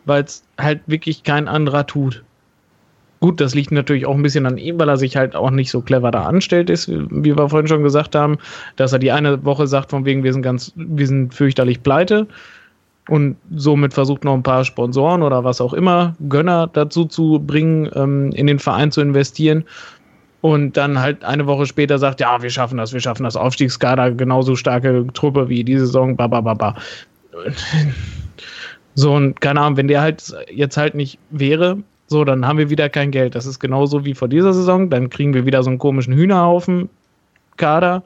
weil es halt wirklich kein anderer tut. Gut, das liegt natürlich auch ein bisschen an ihm, weil er sich halt auch nicht so clever da anstellt ist, wie wir vorhin schon gesagt haben, dass er die eine Woche sagt, von wegen, wir sind ganz, wir sind fürchterlich pleite und somit versucht noch ein paar Sponsoren oder was auch immer, Gönner dazu zu bringen, ähm, in den Verein zu investieren und dann halt eine Woche später sagt, ja, wir schaffen das, wir schaffen das Aufstiegskader, genauso starke Truppe wie diese Saison, ba, ba, ba, ba. So, und keine Ahnung, wenn der halt jetzt halt nicht wäre, so, dann haben wir wieder kein Geld. Das ist genauso wie vor dieser Saison. Dann kriegen wir wieder so einen komischen Hühnerhaufen Kader.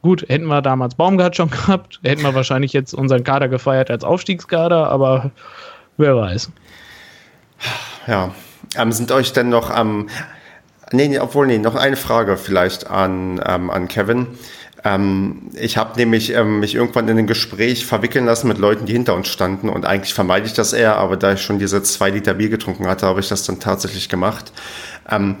Gut, hätten wir damals Baumgart schon gehabt, hätten wir wahrscheinlich jetzt unseren Kader gefeiert als Aufstiegskader, aber wer weiß. Ja, ähm, sind euch denn noch am. Ähm, nee, nee, obwohl, nee, noch eine Frage vielleicht an, ähm, an Kevin. Ähm, ich habe nämlich ähm, mich irgendwann in ein Gespräch verwickeln lassen mit Leuten, die hinter uns standen und eigentlich vermeide ich das eher, aber da ich schon diese zwei Liter Bier getrunken hatte, habe ich das dann tatsächlich gemacht. Ähm,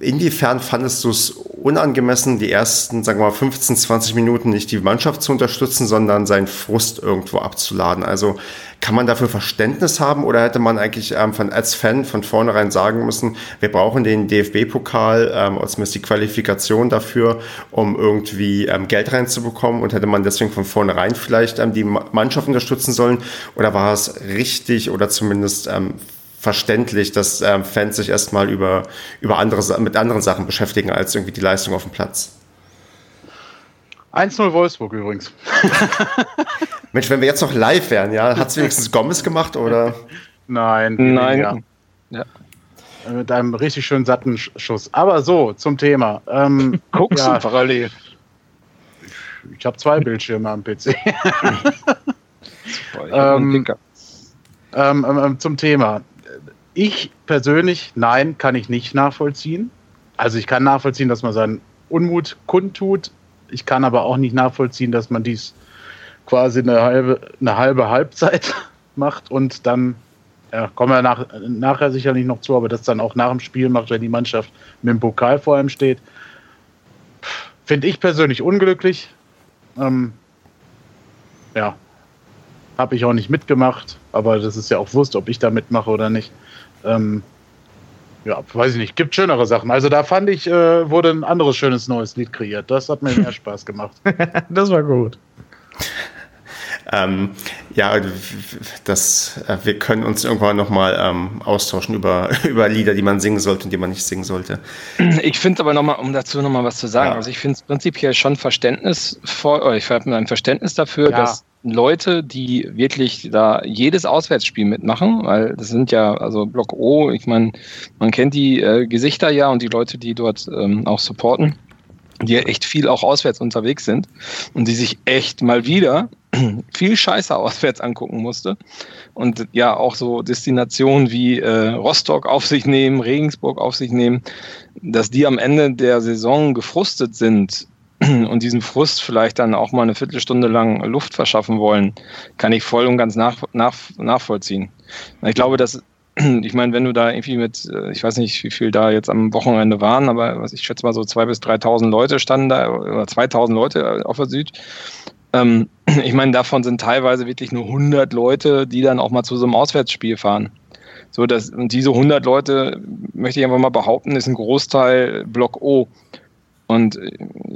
inwiefern fandest du es unangemessen, die ersten, sagen wir mal, 15, 20 Minuten nicht die Mannschaft zu unterstützen, sondern seinen Frust irgendwo abzuladen? Also kann man dafür Verständnis haben oder hätte man eigentlich ähm, von, als Fan von vornherein sagen müssen, wir brauchen den DFB-Pokal, ähm, zumindest die Qualifikation dafür, um irgendwie ähm, Geld reinzubekommen und hätte man deswegen von vornherein vielleicht ähm, die Mannschaft unterstützen sollen oder war es richtig oder zumindest ähm, verständlich, dass ähm, Fans sich erstmal über, über andere, mit anderen Sachen beschäftigen als irgendwie die Leistung auf dem Platz. 1-0 Wolfsburg übrigens. Mensch, wenn wir jetzt noch live wären, ja, hat es wenigstens Gomez gemacht oder? Nein, nein. Ja. Mit einem richtig schönen satten Schuss. Aber so, zum Thema. Ähm, Guckst ja, du parallel? Ich habe zwei Bildschirme am PC. Ähm, ähm, ähm, zum Thema. Ich persönlich, nein, kann ich nicht nachvollziehen. Also ich kann nachvollziehen, dass man seinen Unmut kundtut. Ich kann aber auch nicht nachvollziehen, dass man dies quasi eine halbe, eine halbe Halbzeit macht und dann, ja, kommen wir nach, nachher sicherlich noch zu, aber das dann auch nach dem Spiel macht, wenn die Mannschaft mit dem Pokal vor einem steht. Finde ich persönlich unglücklich. Ähm, ja, habe ich auch nicht mitgemacht, aber das ist ja auch Wurst, ob ich da mitmache oder nicht. Ähm, ja, weiß ich nicht, gibt schönere Sachen. Also da fand ich, äh, wurde ein anderes schönes neues Lied kreiert. Das hat mir mehr Spaß gemacht. das war gut. Ähm, ja, das, äh, wir können uns irgendwann nochmal ähm, austauschen über, über Lieder, die man singen sollte und die man nicht singen sollte. Ich finde aber nochmal, um dazu nochmal was zu sagen, ja. also ich finde es prinzipiell schon Verständnis vor, ich habe ein Verständnis dafür, ja. dass Leute, die wirklich da jedes Auswärtsspiel mitmachen, weil das sind ja, also Block O, ich meine, man kennt die äh, Gesichter ja und die Leute, die dort ähm, auch supporten, die ja echt viel auch auswärts unterwegs sind und die sich echt mal wieder viel Scheiße auswärts angucken musste. Und ja, auch so Destinationen wie äh, Rostock auf sich nehmen, Regensburg auf sich nehmen, dass die am Ende der Saison gefrustet sind und diesen Frust vielleicht dann auch mal eine Viertelstunde lang Luft verschaffen wollen, kann ich voll und ganz nach, nach, nachvollziehen. Ich glaube, dass, ich meine, wenn du da irgendwie mit, äh, ich weiß nicht, wie viel da jetzt am Wochenende waren, aber ich schätze mal so 2.000 bis 3.000 Leute standen da, oder 2.000 Leute auf der Süd. Ähm, ich meine, davon sind teilweise wirklich nur 100 Leute, die dann auch mal zu so einem Auswärtsspiel fahren. So, dass, und diese 100 Leute, möchte ich einfach mal behaupten, ist ein Großteil Block O. Und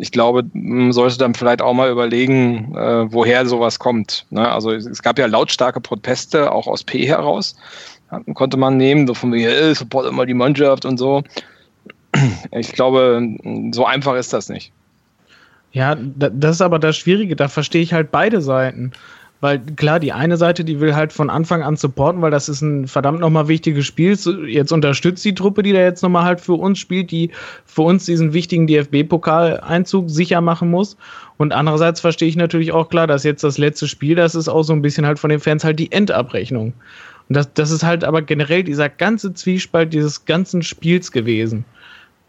ich glaube, man sollte dann vielleicht auch mal überlegen, äh, woher sowas kommt. Ne? Also es gab ja lautstarke Proteste, auch aus P heraus. Konnte man nehmen, so von mir, äh, support immer die Mannschaft und so. Ich glaube, so einfach ist das nicht. Ja, das ist aber das Schwierige, da verstehe ich halt beide Seiten. Weil klar, die eine Seite, die will halt von Anfang an supporten, weil das ist ein verdammt nochmal wichtiges Spiel. Jetzt unterstützt die Truppe, die da jetzt nochmal halt für uns spielt, die für uns diesen wichtigen DFB-Pokaleinzug sicher machen muss. Und andererseits verstehe ich natürlich auch klar, dass jetzt das letzte Spiel, das ist auch so ein bisschen halt von den Fans halt die Endabrechnung. Und das, das ist halt aber generell dieser ganze Zwiespalt dieses ganzen Spiels gewesen.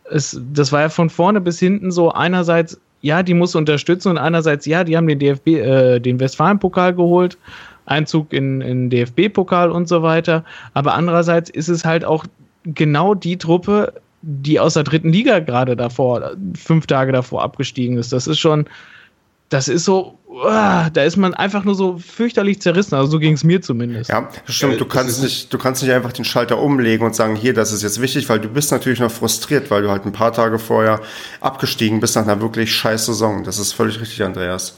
Es, das war ja von vorne bis hinten so einerseits ja, die muss unterstützen und einerseits, ja, die haben den DFB, äh, den Westfalen-Pokal geholt, Einzug in, in DFB-Pokal und so weiter. Aber andererseits ist es halt auch genau die Truppe, die aus der dritten Liga gerade davor, fünf Tage davor abgestiegen ist. Das ist schon, das ist so, uh, da ist man einfach nur so fürchterlich zerrissen. Also so ging es mir zumindest. Ja, stimmt. Du kannst nicht, du kannst nicht einfach den Schalter umlegen und sagen, hier, das ist jetzt wichtig, weil du bist natürlich noch frustriert, weil du halt ein paar Tage vorher abgestiegen bist nach einer wirklich scheiß Saison. Das ist völlig richtig, Andreas.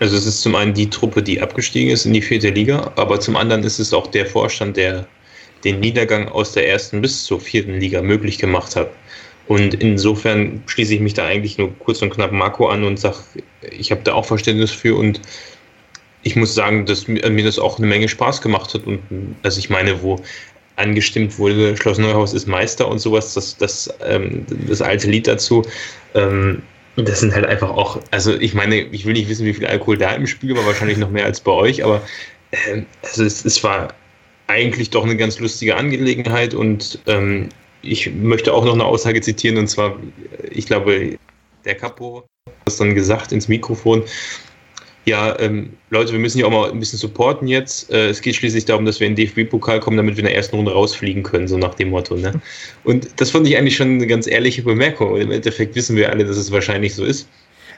Also es ist zum einen die Truppe, die abgestiegen ist in die vierte Liga, aber zum anderen ist es auch der Vorstand, der den Niedergang aus der ersten bis zur vierten Liga möglich gemacht hat. Und insofern schließe ich mich da eigentlich nur kurz und knapp Marco an und sage, ich habe da auch Verständnis für und ich muss sagen, dass mir das auch eine Menge Spaß gemacht hat. Und also ich meine, wo angestimmt wurde, Schloss Neuhaus ist Meister und sowas, das, das, ähm, das alte Lied dazu. Ähm, das sind halt einfach auch, also ich meine, ich will nicht wissen, wie viel Alkohol da im Spiel war, wahrscheinlich noch mehr als bei euch, aber äh, also es, es war eigentlich doch eine ganz lustige Angelegenheit und ähm, ich möchte auch noch eine Aussage zitieren, und zwar, ich glaube, der Capo hat das dann gesagt ins Mikrofon. Ja, ähm, Leute, wir müssen ja auch mal ein bisschen supporten jetzt. Äh, es geht schließlich darum, dass wir in den DFB-Pokal kommen, damit wir in der ersten Runde rausfliegen können, so nach dem Motto. Ne? Und das fand ich eigentlich schon eine ganz ehrliche Bemerkung. Und Im Endeffekt wissen wir alle, dass es wahrscheinlich so ist.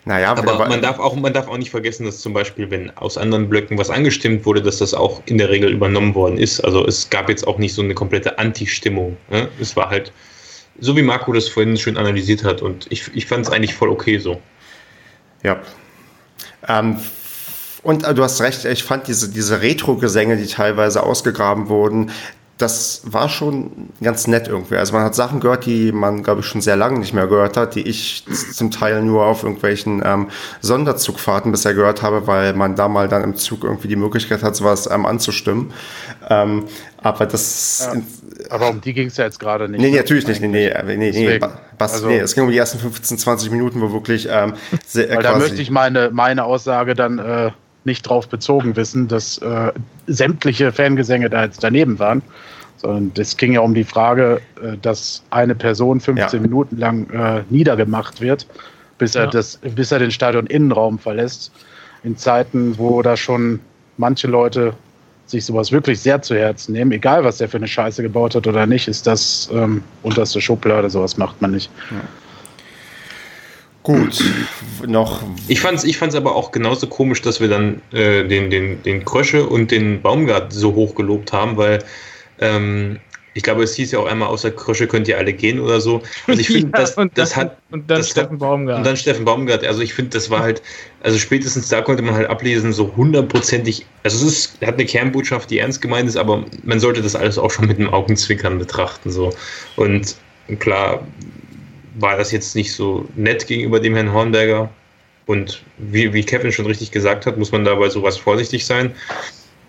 Naja, aber man darf, auch, man darf auch nicht vergessen, dass zum Beispiel, wenn aus anderen Blöcken was angestimmt wurde, dass das auch in der Regel übernommen worden ist. Also es gab jetzt auch nicht so eine komplette Anti-Stimmung. Ne? Es war halt, so wie Marco das vorhin schön analysiert hat und ich, ich fand es eigentlich voll okay so. Ja. Ähm, und äh, du hast recht, ich fand diese, diese Retro-Gesänge, die teilweise ausgegraben wurden, das war schon ganz nett irgendwie. Also man hat Sachen gehört, die man, glaube ich, schon sehr lange nicht mehr gehört hat, die ich zum Teil nur auf irgendwelchen ähm, Sonderzugfahrten bisher gehört habe, weil man da mal dann im Zug irgendwie die Möglichkeit hat, sowas ähm, anzustimmen. Ähm, aber das. Ja, aber um die ging es ja jetzt gerade nicht. Nee, nee natürlich nicht. Nee, nee, nee, nee, was, also, nee, es ging um die ersten 15, 20 Minuten, wo wirklich. Ähm, sehr, weil da möchte ich meine, meine Aussage dann. Äh, nicht drauf bezogen wissen, dass äh, sämtliche Fangesänge da jetzt daneben waren. Sondern es ging ja um die Frage, äh, dass eine Person 15 ja. Minuten lang äh, niedergemacht wird, bis er, ja. das, bis er den Stadion-Innenraum verlässt. In Zeiten, wo da schon manche Leute sich sowas wirklich sehr zu Herzen nehmen, egal was der für eine Scheiße gebaut hat oder nicht, ist das ähm, unterste Schublade, sowas macht man nicht. Ja. Gut, noch. Ich fand es ich fand's aber auch genauso komisch, dass wir dann äh, den, den, den Krösche und den Baumgart so hoch gelobt haben, weil ähm, ich glaube, es hieß ja auch einmal, außer Krösche könnt ihr alle gehen oder so. Also ich finde, ja, das, das, das hat. Und dann das, Steffen Baumgart. Und dann Steffen Baumgart. Also ich finde, das war halt, also spätestens da konnte man halt ablesen, so hundertprozentig, also es ist, hat eine Kernbotschaft, die ernst gemeint ist, aber man sollte das alles auch schon mit einem Augenzwinkern betrachten. So. Und klar, war das jetzt nicht so nett gegenüber dem Herrn Hornberger. Und wie, wie Kevin schon richtig gesagt hat, muss man dabei sowas vorsichtig sein.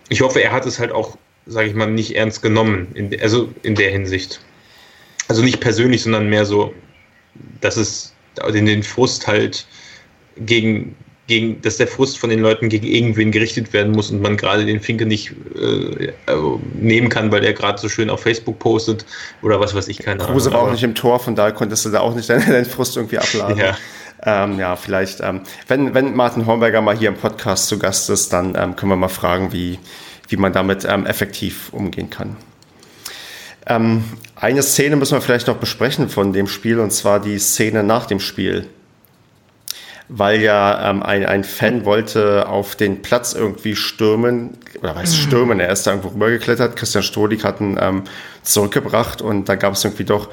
Ich hoffe, er hat es halt auch, sage ich mal, nicht ernst genommen, in, also in der Hinsicht. Also nicht persönlich, sondern mehr so, dass es in den Frust halt gegen gegen, dass der Frust von den Leuten gegen irgendwen gerichtet werden muss und man gerade den Finke nicht äh, nehmen kann, weil er gerade so schön auf Facebook postet oder was weiß ich, keine Ahnung. Kruse war auch nicht im Tor, von daher konntest du da auch nicht deinen, deinen Frust irgendwie abladen. Ja. Ähm, ja, vielleicht, ähm, wenn, wenn Martin Hornberger mal hier im Podcast zu Gast ist, dann ähm, können wir mal fragen, wie, wie man damit ähm, effektiv umgehen kann. Ähm, eine Szene müssen wir vielleicht noch besprechen von dem Spiel, und zwar die Szene nach dem Spiel weil ja ähm, ein, ein Fan wollte auf den Platz irgendwie stürmen, oder weiß mhm. stürmen, er ist da irgendwo rübergeklettert, Christian Stolik hat ihn ähm, zurückgebracht und da gab es irgendwie doch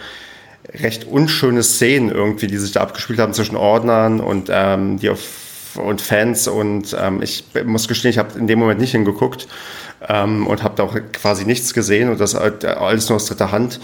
recht unschöne Szenen irgendwie, die sich da abgespielt haben zwischen Ordnern und ähm, die auf und Fans und ähm, ich muss gestehen, ich habe in dem Moment nicht hingeguckt ähm, und habe da auch quasi nichts gesehen und das alles nur aus dritter Hand.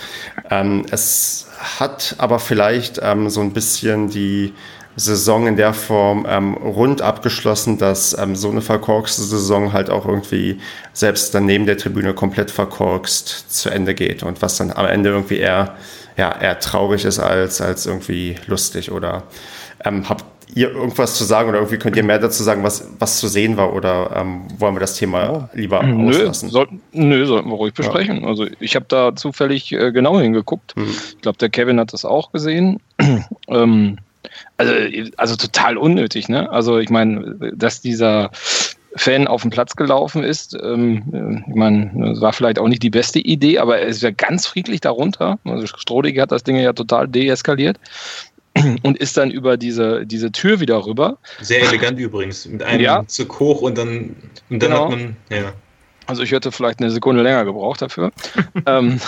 Ähm, es hat aber vielleicht ähm, so ein bisschen die Saison in der Form ähm, rund abgeschlossen, dass ähm, so eine verkorkste Saison halt auch irgendwie selbst dann neben der Tribüne komplett verkorkst zu Ende geht und was dann am Ende irgendwie eher, ja, eher traurig ist als, als irgendwie lustig oder ähm, habt ihr irgendwas zu sagen oder irgendwie könnt ihr mehr dazu sagen, was, was zu sehen war oder ähm, wollen wir das Thema oh. lieber nö, auslassen? Soll, nö, sollten wir ruhig besprechen. Ja. Also ich habe da zufällig äh, genau hingeguckt. Hm. Ich glaube, der Kevin hat das auch gesehen. ähm, also, also total unnötig, ne? Also ich meine, dass dieser Fan auf den Platz gelaufen ist. Ähm, ich meine, das war vielleicht auch nicht die beste Idee, aber er ist ja ganz friedlich darunter. Also Strodig hat das Ding ja total deeskaliert und ist dann über diese, diese Tür wieder rüber. Sehr elegant übrigens, mit einem ja. Zug hoch und dann, und dann genau. hat man, ja. Also ich hätte vielleicht eine Sekunde länger gebraucht dafür. ähm,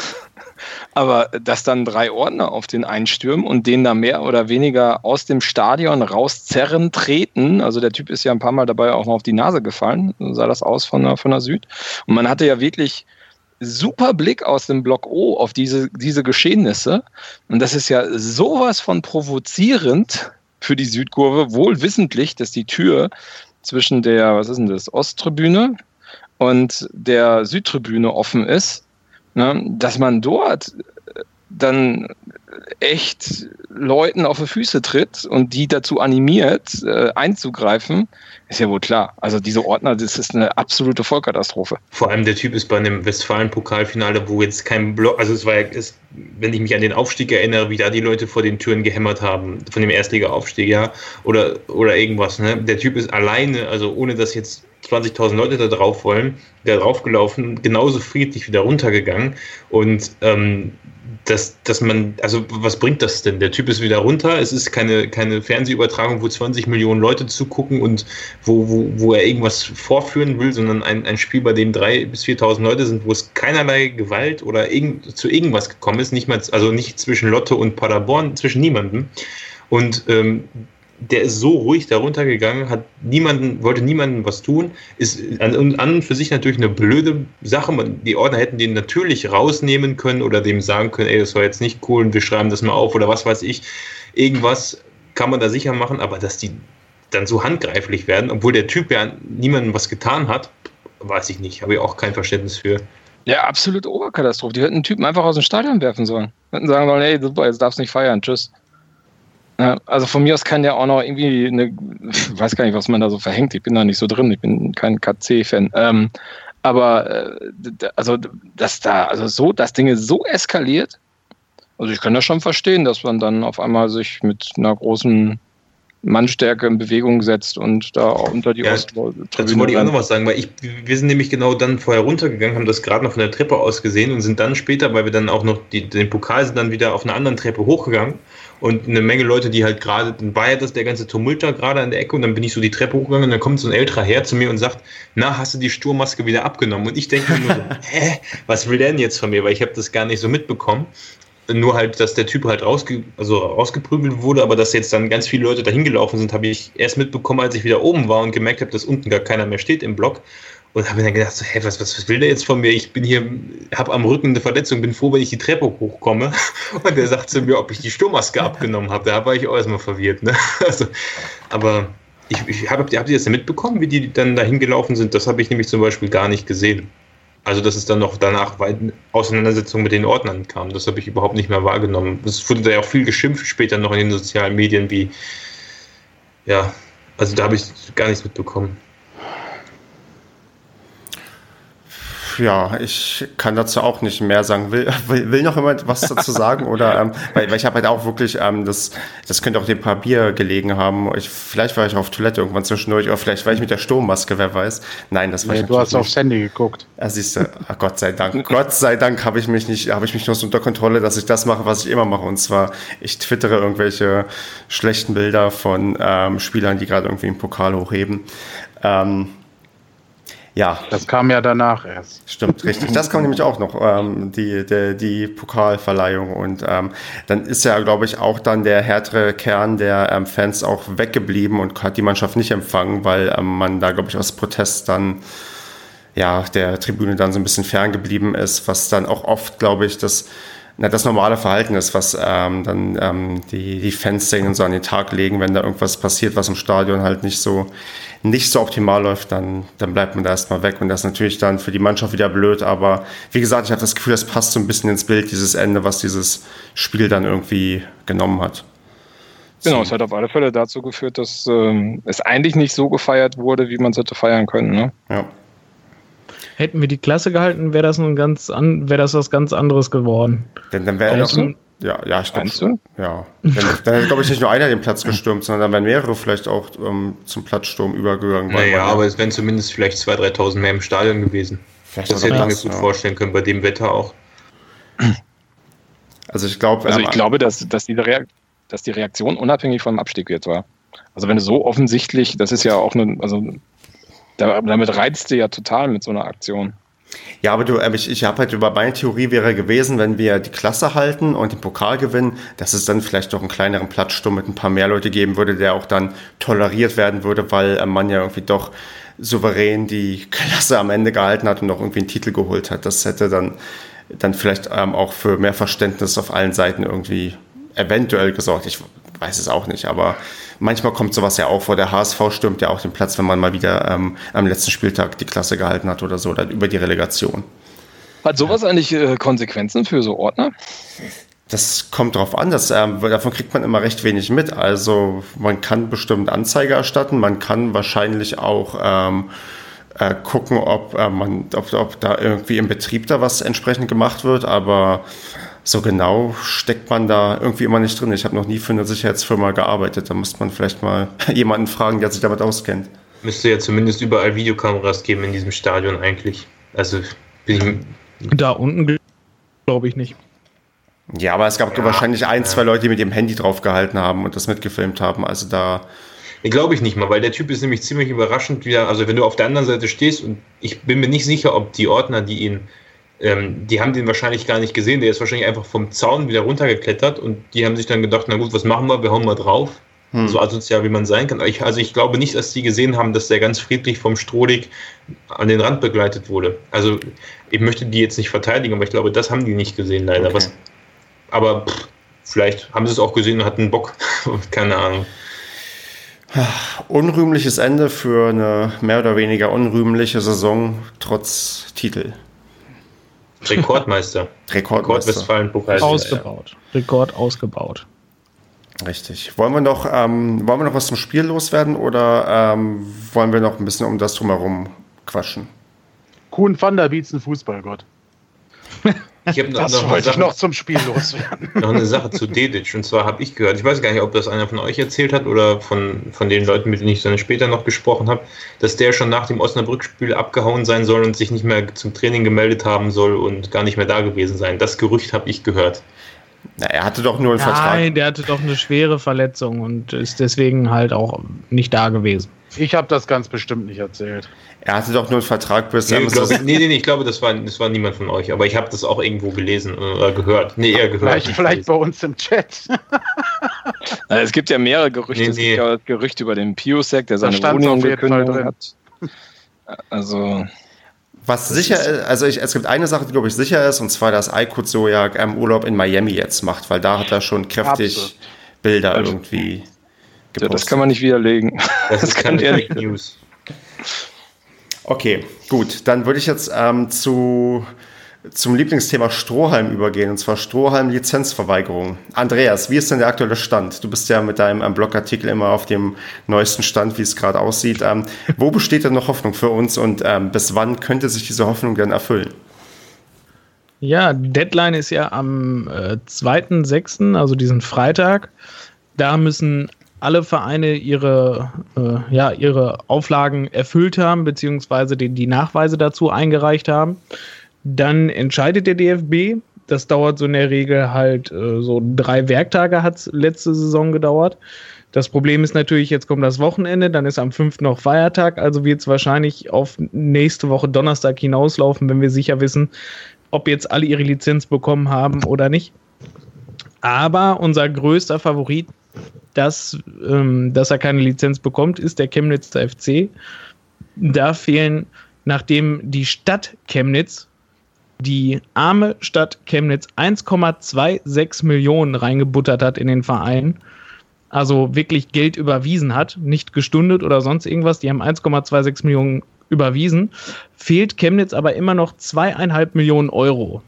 aber dass dann drei Ordner auf den einstürmen und den da mehr oder weniger aus dem Stadion rauszerren, treten, also der Typ ist ja ein paar Mal dabei auch noch auf die Nase gefallen, so sah das aus von der, von der Süd. Und man hatte ja wirklich super Blick aus dem Block O auf diese, diese Geschehnisse. Und das ist ja sowas von provozierend für die Südkurve, wohl wissentlich, dass die Tür zwischen der, was ist denn das, Osttribüne und der Südtribüne offen ist ne, dass man dort dann echt Leuten auf die Füße tritt und die dazu animiert, äh, einzugreifen, ist ja wohl klar. Also diese Ordner, das ist eine absolute Vollkatastrophe. Vor allem der Typ ist bei einem Westfalen-Pokalfinale, wo jetzt kein Block, also es war ja, es, wenn ich mich an den Aufstieg erinnere, wie da die Leute vor den Türen gehämmert haben, von dem Erstliga-Aufstieg, ja, oder, oder irgendwas, ne? Der Typ ist alleine, also ohne dass jetzt 20.000 Leute da drauf wollen, da drauf gelaufen, genauso friedlich wieder runtergegangen. Und ähm, dass, dass man, also was bringt das denn? Der Typ ist wieder runter, es ist keine, keine Fernsehübertragung, wo 20 Millionen Leute zugucken und wo, wo, wo er irgendwas vorführen will, sondern ein, ein Spiel, bei dem 3.000 bis 4.000 Leute sind, wo es keinerlei Gewalt oder irgend, zu irgendwas gekommen ist, nicht mal, also nicht zwischen Lotte und Paderborn, zwischen niemandem. Und ähm, der ist so ruhig darunter gegangen, hat niemanden, wollte niemandem was tun, ist an, an und für sich natürlich eine blöde Sache. Die Ordner hätten den natürlich rausnehmen können oder dem sagen können, ey, das war jetzt nicht cool und wir schreiben das mal auf oder was weiß ich. Irgendwas kann man da sicher machen, aber dass die dann so handgreiflich werden, obwohl der Typ ja niemandem was getan hat, weiß ich nicht. Habe ich auch kein Verständnis für. Ja, absolute Oberkatastrophe. Die hätten den Typen einfach aus dem Stadion werfen sollen. Hätten sagen sollen, ey, super, jetzt darfst du nicht feiern, tschüss. Ja, also von mir aus kann ja auch noch irgendwie eine, ich weiß gar nicht, was man da so verhängt. Ich bin da nicht so drin. Ich bin kein KC-Fan. Ähm, aber äh, also dass da also so das Ding ist so eskaliert. Also ich kann das schon verstehen, dass man dann auf einmal sich mit einer großen Mannstärke in Bewegung setzt und da unter die ja, Osttribüne. Dazu wollte ich auch noch was sagen, weil ich, wir sind nämlich genau dann vorher runtergegangen, haben das gerade noch von der Treppe aus gesehen und sind dann später, weil wir dann auch noch die, den Pokal sind dann wieder auf einer anderen Treppe hochgegangen und eine Menge Leute, die halt gerade, dann war ja das der ganze Tumult da gerade an der Ecke und dann bin ich so die Treppe hochgegangen und dann kommt so ein älterer Herr zu mir und sagt, na, hast du die Sturmmaske wieder abgenommen? Und ich denke mir nur so, hä, was will der denn jetzt von mir? Weil ich habe das gar nicht so mitbekommen nur halt, dass der Typ halt rausge also rausgeprügelt wurde, aber dass jetzt dann ganz viele Leute dahin gelaufen sind, habe ich erst mitbekommen, als ich wieder oben war und gemerkt habe, dass unten gar keiner mehr steht im Block. Und habe mir dann gedacht, so, hä, was, was, was will der jetzt von mir? Ich bin hier, habe am Rücken eine Verletzung, bin froh, wenn ich die Treppe hochkomme. Und der sagt zu mir, ob ich die Sturmmaske abgenommen habe. Da war ich auch erstmal verwirrt. Ne? Also, aber ich, ich habe, habt ihr das mitbekommen, wie die dann dahin gelaufen sind? Das habe ich nämlich zum Beispiel gar nicht gesehen. Also, dass es dann noch danach Auseinandersetzungen mit den Ordnern kam, das habe ich überhaupt nicht mehr wahrgenommen. Es wurde da ja auch viel geschimpft später noch in den sozialen Medien, wie, ja, also da habe ich gar nichts mitbekommen. Ja, ich kann dazu auch nicht mehr sagen. Will, will, will noch jemand was dazu sagen? Oder ähm, weil, weil ich habe halt auch wirklich, ähm, das, das könnte auch dem paar Bier gelegen haben. Ich, vielleicht war ich auf Toilette irgendwann zwischendurch, oder vielleicht war ich mit der Sturmmaske, wer weiß. Nein, das war nee, ich Du hast nicht. aufs Handy geguckt. Ja, siehst du, ach, Gott sei Dank. Gott sei Dank habe ich mich nicht, habe ich mich nur so unter Kontrolle, dass ich das mache, was ich immer mache. Und zwar, ich twittere irgendwelche schlechten Bilder von ähm, Spielern, die gerade irgendwie einen Pokal hochheben. Ähm, ja. Das kam ja danach erst. Stimmt, richtig. Das kam nämlich auch noch, ähm, die, die, die Pokalverleihung. Und ähm, dann ist ja, glaube ich, auch dann der härtere Kern der ähm, Fans auch weggeblieben und hat die Mannschaft nicht empfangen, weil ähm, man da, glaube ich, aus Protest dann ja der Tribüne dann so ein bisschen ferngeblieben ist, was dann auch oft, glaube ich, das na, das normale Verhalten ist, was ähm, dann ähm, die, die Fans singen so an den Tag legen, wenn da irgendwas passiert, was im Stadion halt nicht so nicht so optimal läuft, dann, dann bleibt man da erstmal weg. Und das ist natürlich dann für die Mannschaft wieder blöd. Aber wie gesagt, ich habe das Gefühl, das passt so ein bisschen ins Bild, dieses Ende, was dieses Spiel dann irgendwie genommen hat. Genau, es hat auf alle Fälle dazu geführt, dass ähm, es eigentlich nicht so gefeiert wurde, wie man es hätte feiern können. Ne? Ja. Hätten wir die Klasse gehalten, wäre das, ein ganz an, wär das was ganz anderes geworden. Denn dann wäre noch, ja, ja, ich glaube. Ja. Dann, dann hätte, glaube ich, nicht nur einer den Platz gestürmt, sondern dann wären mehrere vielleicht auch ähm, zum Platzsturm übergegangen. Naja, aber es wären zumindest vielleicht 2.000, 3.000 mehr im Stadion gewesen. Vielleicht das hätte ich mir gut ja. vorstellen können, bei dem Wetter auch. Also ich glaube. Also ich ähm, glaube, dass, dass, dass die Reaktion unabhängig vom Abstieg jetzt war. Also wenn du so offensichtlich, das ist ja auch eine, also damit reizt du ja total mit so einer Aktion. Ja, aber du, ähm, ich, ich habe halt über meine Theorie wäre gewesen, wenn wir die Klasse halten und den Pokal gewinnen, dass es dann vielleicht doch einen kleineren Platzsturm mit ein paar mehr Leute geben würde, der auch dann toleriert werden würde, weil ähm, man ja irgendwie doch souverän die Klasse am Ende gehalten hat und noch irgendwie einen Titel geholt hat. Das hätte dann, dann vielleicht ähm, auch für mehr Verständnis auf allen Seiten irgendwie eventuell gesorgt. Ich weiß es auch nicht, aber manchmal kommt sowas ja auch vor. Der HSV stürmt ja auch den Platz, wenn man mal wieder ähm, am letzten Spieltag die Klasse gehalten hat oder so, oder über die Relegation. Hat sowas eigentlich äh, Konsequenzen für so Ordner? Das kommt drauf an, das, äh, davon kriegt man immer recht wenig mit. Also man kann bestimmt Anzeige erstatten, man kann wahrscheinlich auch ähm, äh, gucken, ob, äh, man, ob, ob da irgendwie im Betrieb da was entsprechend gemacht wird, aber so genau steckt man da irgendwie immer nicht drin. Ich habe noch nie für eine Sicherheitsfirma gearbeitet. Da muss man vielleicht mal jemanden fragen, der sich damit auskennt. Müsste ja zumindest überall Videokameras geben in diesem Stadion eigentlich. Also bin ich da unten glaube ich nicht. Ja, aber es gab ja, wahrscheinlich ein, zwei Leute, die mit dem Handy draufgehalten haben und das mitgefilmt haben. Also da. Glaube ich nicht mal, weil der Typ ist nämlich ziemlich überraschend wieder. Also wenn du auf der anderen Seite stehst und ich bin mir nicht sicher, ob die Ordner, die ihn ähm, die haben den wahrscheinlich gar nicht gesehen. Der ist wahrscheinlich einfach vom Zaun wieder runtergeklettert und die haben sich dann gedacht, na gut, was machen wir? Wir hauen mal drauf. Hm. So asozial, wie man sein kann. Ich, also ich glaube nicht, dass die gesehen haben, dass der ganz friedlich vom Strohlig an den Rand begleitet wurde. Also ich möchte die jetzt nicht verteidigen, aber ich glaube, das haben die nicht gesehen, leider. Okay. Was, aber pff, vielleicht haben sie es auch gesehen und hatten Bock. Keine Ahnung. Unrühmliches Ende für eine mehr oder weniger unrühmliche Saison trotz Titel. Rekordmeister. Rekordmeister. Rekord. Ausgebaut. Rekord ausgebaut. Richtig. Wollen wir noch, ähm, wollen wir noch was zum Spiel loswerden oder ähm, wollen wir noch ein bisschen um das drumherum quatschen? Kuhn van der Beats ein Fußballgott. Ich habe noch, noch, Sache- noch zum Spiel loswerden. noch eine Sache zu Dedic. Und zwar habe ich gehört, ich weiß gar nicht, ob das einer von euch erzählt hat oder von, von den Leuten, mit denen ich dann später noch gesprochen habe, dass der schon nach dem Osnabrück-Spiel abgehauen sein soll und sich nicht mehr zum Training gemeldet haben soll und gar nicht mehr da gewesen sein. Das Gerücht habe ich gehört. Na, er hatte doch nur einen Nein, Vertrag. der hatte doch eine schwere Verletzung und ist deswegen halt auch nicht da gewesen. Ich habe das ganz bestimmt nicht erzählt. Er hatte doch nur einen Vertrag bis Nee, ich glaube, nee, nee, nee, ich glaube, das war, das war niemand von euch, aber ich habe das auch irgendwo gelesen oder gehört. Nee, eher gehört. Vielleicht, vielleicht bei uns im Chat. Also es gibt ja mehrere Gerüchte. Nee, Es nee. gibt ja das Gerücht über den Piosek, der seine Wohnung gekündigt hat. Also, Was sicher ist, also ich, es gibt eine Sache, die glaube ich sicher ist, und zwar, dass Aykut Sojak ähm, Urlaub in Miami jetzt macht, weil da hat er schon kräftig Absolut. Bilder Also, irgendwie ja, gepostet. das kann man nicht widerlegen. Das ist kann ehrlich- Fake News. Okay, gut. Dann würde ich jetzt ähm, zu, zum Lieblingsthema Strohhalm übergehen, und zwar Strohhalm-Lizenzverweigerung. Andreas, wie ist denn der aktuelle Stand? Du bist ja mit deinem ähm, Blogartikel immer auf dem neuesten Stand, wie es gerade aussieht. Ähm, wo besteht denn noch Hoffnung für uns und ähm, bis wann könnte sich diese Hoffnung denn erfüllen? Ja, Deadline ist ja am äh, 2.6., also diesen Freitag. Da müssen alle Vereine ihre, äh, ja, ihre Auflagen erfüllt haben, beziehungsweise die, die Nachweise dazu eingereicht haben. Dann entscheidet der DFB. Das dauert so in der Regel halt äh, so drei Werktage, hat es letzte Saison gedauert. Das Problem ist natürlich, jetzt kommt das Wochenende, dann ist am 5. noch Feiertag, also wird es wahrscheinlich auf nächste Woche Donnerstag hinauslaufen, wenn wir sicher wissen, ob jetzt alle ihre Lizenz bekommen haben oder nicht. Aber unser größter Favorit, dass, ähm, dass er keine Lizenz bekommt, ist der Chemnitzer FC. Da fehlen, nachdem die Stadt Chemnitz, die arme Stadt Chemnitz, 1,26 Millionen reingebuttert hat in den Verein, also wirklich Geld überwiesen hat, nicht gestundet oder sonst irgendwas, die haben 1,26 Millionen überwiesen, fehlt Chemnitz aber immer noch zweieinhalb Millionen Euro.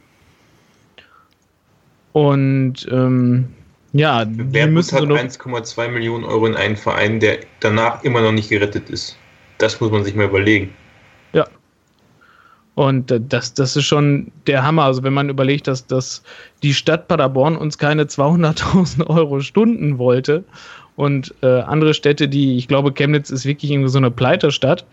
Und ähm, ja, Wer müssen so hat noch, 1,2 Millionen Euro in einen Verein, der danach immer noch nicht gerettet ist? Das muss man sich mal überlegen. Und äh, das, das ist schon der Hammer. Also wenn man überlegt, dass, dass die Stadt Paderborn uns keine 200.000 Euro Stunden wollte und äh, andere Städte, die, ich glaube, Chemnitz ist wirklich irgendwie so eine Pleiterstadt.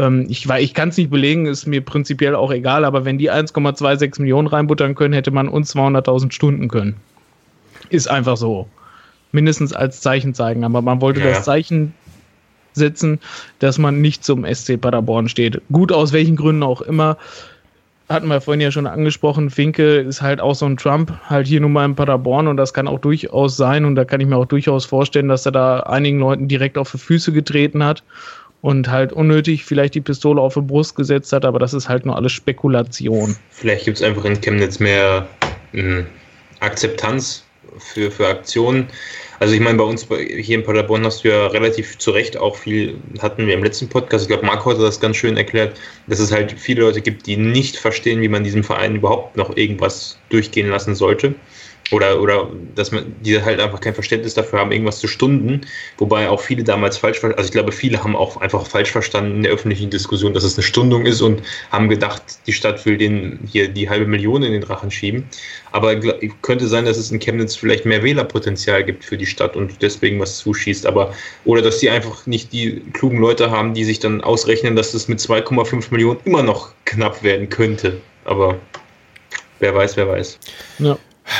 Ähm, ich ich kann es nicht belegen, ist mir prinzipiell auch egal, aber wenn die 1,26 Millionen reinbuttern können, hätte man uns 200.000 Stunden können. Ist einfach so. Mindestens als Zeichen zeigen. Aber man wollte Ja. das Zeichen setzen, dass man nicht zum SC Paderborn steht. Gut, aus welchen Gründen auch immer. Hatten wir vorhin ja schon angesprochen, Finke ist halt auch so ein Trump, halt hier nun mal in Paderborn und das kann auch durchaus sein und da kann ich mir auch durchaus vorstellen, dass er da einigen Leuten direkt auf die Füße getreten hat und halt unnötig vielleicht die Pistole auf die Brust gesetzt hat, aber das ist halt nur alles Spekulation. Vielleicht gibt es einfach in Chemnitz mehr mh, Akzeptanz für, für Aktionen. Also ich meine, bei uns hier in Paderborn hast du ja relativ zu Recht auch viel, hatten wir im letzten Podcast, ich glaube, Marco hat das ganz schön erklärt, dass es halt viele Leute gibt, die nicht verstehen, wie man diesem Verein überhaupt noch irgendwas durchgehen lassen sollte. Oder, oder dass man, die halt einfach kein Verständnis dafür haben, irgendwas zu stunden, wobei auch viele damals falsch verstanden, also ich glaube, viele haben auch einfach falsch verstanden in der öffentlichen Diskussion, dass es eine Stundung ist und haben gedacht, die Stadt will den hier die halbe Million in den Rachen schieben. Aber könnte sein, dass es in Chemnitz vielleicht mehr Wählerpotenzial gibt für die Stadt und deswegen was zuschießt. Aber, oder dass die einfach nicht die klugen Leute haben, die sich dann ausrechnen, dass es mit 2,5 Millionen immer noch knapp werden könnte. Aber wer weiß, wer weiß. Ja.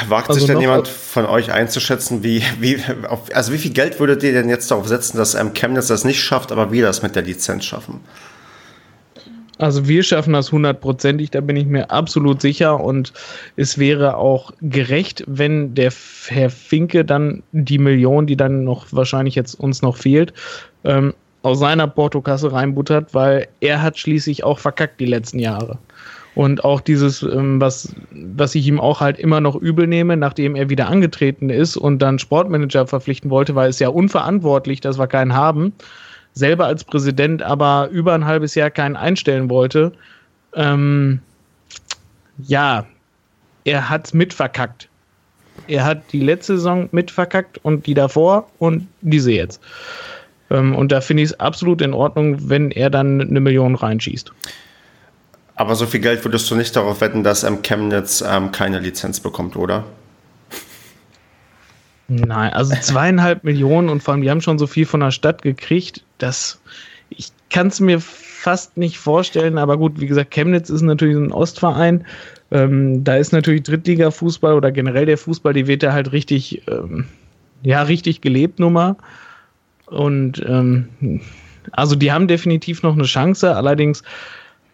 Wagt Also sich denn jemand von euch einzuschätzen, wie, wie, auf, also wie viel Geld würdet ihr denn jetzt darauf setzen, dass ähm, Chemnitz das nicht schafft, aber wir das mit der Lizenz schaffen? Also wir schaffen das hundertprozentig, da bin ich mir absolut sicher und es wäre auch gerecht, wenn der Herr Finke dann die Million, die dann noch wahrscheinlich jetzt uns noch fehlt, ähm, aus seiner Portokasse reinbuttert, weil er hat schließlich auch verkackt die letzten Jahre. Und auch dieses, ähm, was, was ich ihm auch halt immer noch übel nehme, nachdem er wieder angetreten ist und dann Sportmanager verpflichten wollte, weil es ja unverantwortlich, dass wir keinen haben, selber als Präsident aber über ein halbes Jahr keinen einstellen wollte. Ähm, ja, er hat's mitverkackt. Er hat die letzte Saison mit verkackt und die davor und diese jetzt. Ähm, und da finde ich es absolut in Ordnung, wenn er dann eine Million reinschießt. Aber so viel Geld würdest du nicht darauf wetten, dass ähm, Chemnitz ähm, keine Lizenz bekommt, oder? Nein, also zweieinhalb Millionen und vor allem, die haben schon so viel von der Stadt gekriegt, dass ich kann es mir fast nicht vorstellen, aber gut, wie gesagt, Chemnitz ist natürlich ein Ostverein. Ähm, da ist natürlich Drittliga-Fußball oder generell der Fußball, die wird da halt richtig, ähm, ja, richtig gelebt, Nummer. Und ähm, also die haben definitiv noch eine Chance, allerdings,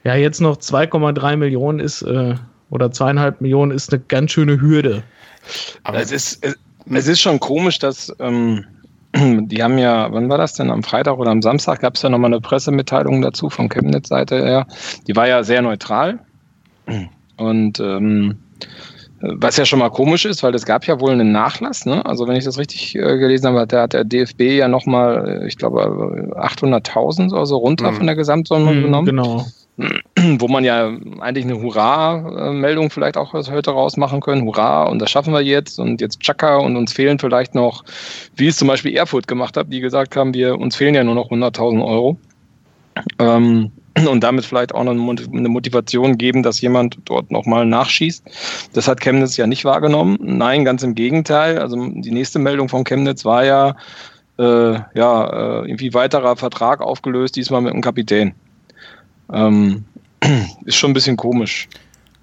ja, jetzt noch 2,3 Millionen ist, äh, oder zweieinhalb Millionen ist eine ganz schöne Hürde. Aber es ist, es, es ist schon komisch, dass ähm, die haben ja, wann war das denn? Am Freitag oder am Samstag gab es ja nochmal eine Pressemitteilung dazu von Chemnitz-Seite her. Die war ja sehr neutral. Und ähm, was ja schon mal komisch ist, weil es gab ja wohl einen Nachlass. Ne? Also wenn ich das richtig äh, gelesen habe, hat der, hat der DFB ja nochmal, äh, ich glaube, 800.000 oder so runter mhm. von der Gesamtsumme mhm, genommen. Genau wo man ja eigentlich eine Hurra-Meldung vielleicht auch heute rausmachen können. Hurra, und das schaffen wir jetzt und jetzt Chaka und uns fehlen vielleicht noch, wie es zum Beispiel Erfurt gemacht hat, die gesagt haben, wir uns fehlen ja nur noch 100.000 Euro. Ähm, und damit vielleicht auch noch eine Motivation geben, dass jemand dort nochmal nachschießt. Das hat Chemnitz ja nicht wahrgenommen. Nein, ganz im Gegenteil. Also die nächste Meldung von Chemnitz war ja, äh, ja, äh, irgendwie weiterer Vertrag aufgelöst, diesmal mit dem Kapitän. Ähm, ist schon ein bisschen komisch.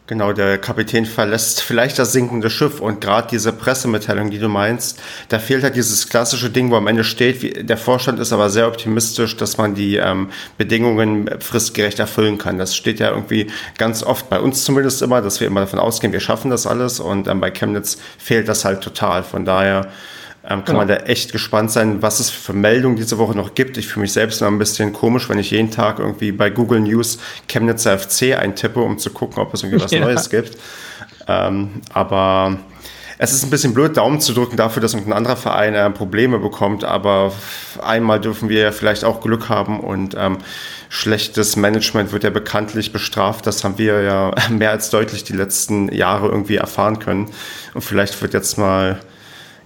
Genau, der Kapitän verlässt vielleicht das sinkende Schiff und gerade diese Pressemitteilung, die du meinst, da fehlt halt dieses klassische Ding, wo am Ende steht, wie, der Vorstand ist aber sehr optimistisch, dass man die ähm, Bedingungen fristgerecht erfüllen kann. Das steht ja irgendwie ganz oft bei uns zumindest immer, dass wir immer davon ausgehen, wir schaffen das alles und ähm, bei Chemnitz fehlt das halt total. Von daher ähm, kann genau. man da echt gespannt sein, was es für Meldungen diese Woche noch gibt. Ich fühle mich selbst noch ein bisschen komisch, wenn ich jeden Tag irgendwie bei Google News Chemnitzer FC eintippe, um zu gucken, ob es irgendwie was ja. Neues gibt. Ähm, aber es ist ein bisschen blöd, Daumen zu drücken dafür, dass irgendein anderer Verein äh, Probleme bekommt, aber einmal dürfen wir ja vielleicht auch Glück haben und ähm, schlechtes Management wird ja bekanntlich bestraft. Das haben wir ja mehr als deutlich die letzten Jahre irgendwie erfahren können. Und vielleicht wird jetzt mal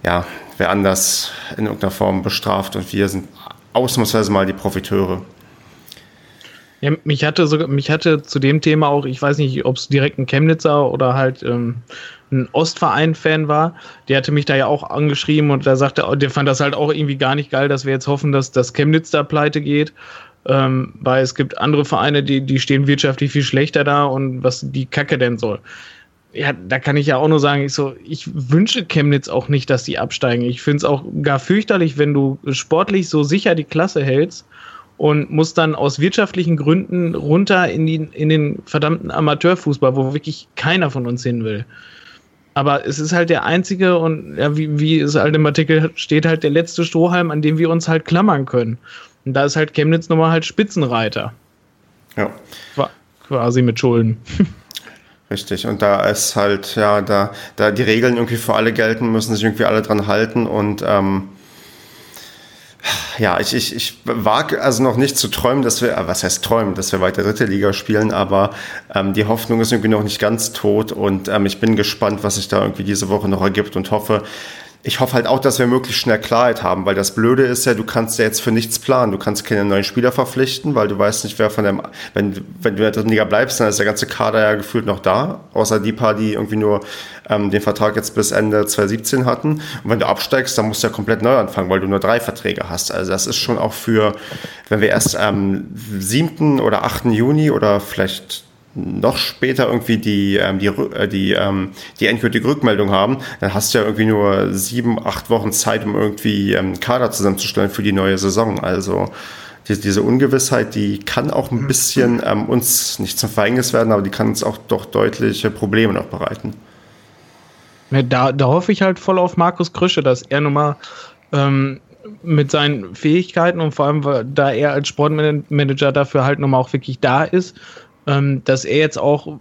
ja, wer anders in irgendeiner Form bestraft und wir sind ausnahmsweise mal die Profiteure. Ja, mich hatte sogar, mich hatte zu dem Thema auch, ich weiß nicht, ob es direkt ein Chemnitzer oder halt ähm, ein Ostverein-Fan war, der hatte mich da ja auch angeschrieben und der sagte, der fand das halt auch irgendwie gar nicht geil, dass wir jetzt hoffen, dass das Chemnitz da pleite geht. Ähm, weil es gibt andere Vereine, die, die stehen wirtschaftlich viel schlechter da und was die Kacke denn soll ja, da kann ich ja auch nur sagen, ich, so, ich wünsche Chemnitz auch nicht, dass die absteigen. Ich finde es auch gar fürchterlich, wenn du sportlich so sicher die Klasse hältst und musst dann aus wirtschaftlichen Gründen runter in, die, in den verdammten Amateurfußball, wo wirklich keiner von uns hin will. Aber es ist halt der einzige und ja, wie, wie es halt im Artikel steht, halt der letzte Strohhalm, an dem wir uns halt klammern können. Und da ist halt Chemnitz nochmal halt Spitzenreiter. Ja. Quasi mit Schulden. Richtig. Und da ist halt, ja, da, da die Regeln irgendwie für alle gelten, müssen sich irgendwie alle dran halten und ähm, ja, ich, ich, ich wage also noch nicht zu träumen, dass wir, äh, was heißt träumen, dass wir weiter dritte Liga spielen, aber ähm, die Hoffnung ist irgendwie noch nicht ganz tot und ähm, ich bin gespannt, was sich da irgendwie diese Woche noch ergibt und hoffe, ich hoffe halt auch, dass wir möglichst schnell Klarheit haben, weil das Blöde ist ja, du kannst ja jetzt für nichts planen. Du kannst keine neuen Spieler verpflichten, weil du weißt nicht, wer von dem, wenn, wenn du in der dritten Liga bleibst, dann ist der ganze Kader ja gefühlt noch da, außer die paar, die irgendwie nur ähm, den Vertrag jetzt bis Ende 2017 hatten. Und wenn du absteigst, dann musst du ja komplett neu anfangen, weil du nur drei Verträge hast. Also das ist schon auch für, wenn wir erst am 7. oder 8. Juni oder vielleicht noch später irgendwie die, ähm, die, äh, die, ähm, die endgültige Rückmeldung haben, dann hast du ja irgendwie nur sieben, acht Wochen Zeit, um irgendwie ähm, Kader zusammenzustellen für die neue Saison. Also die, diese Ungewissheit, die kann auch ein bisschen ähm, uns nicht zum Verhängnis werden, aber die kann uns auch doch deutliche Probleme noch bereiten. Da, da hoffe ich halt voll auf Markus Krüsche, dass er nochmal ähm, mit seinen Fähigkeiten und vor allem, da er als Sportmanager dafür halt nochmal auch wirklich da ist, ähm, dass er jetzt auch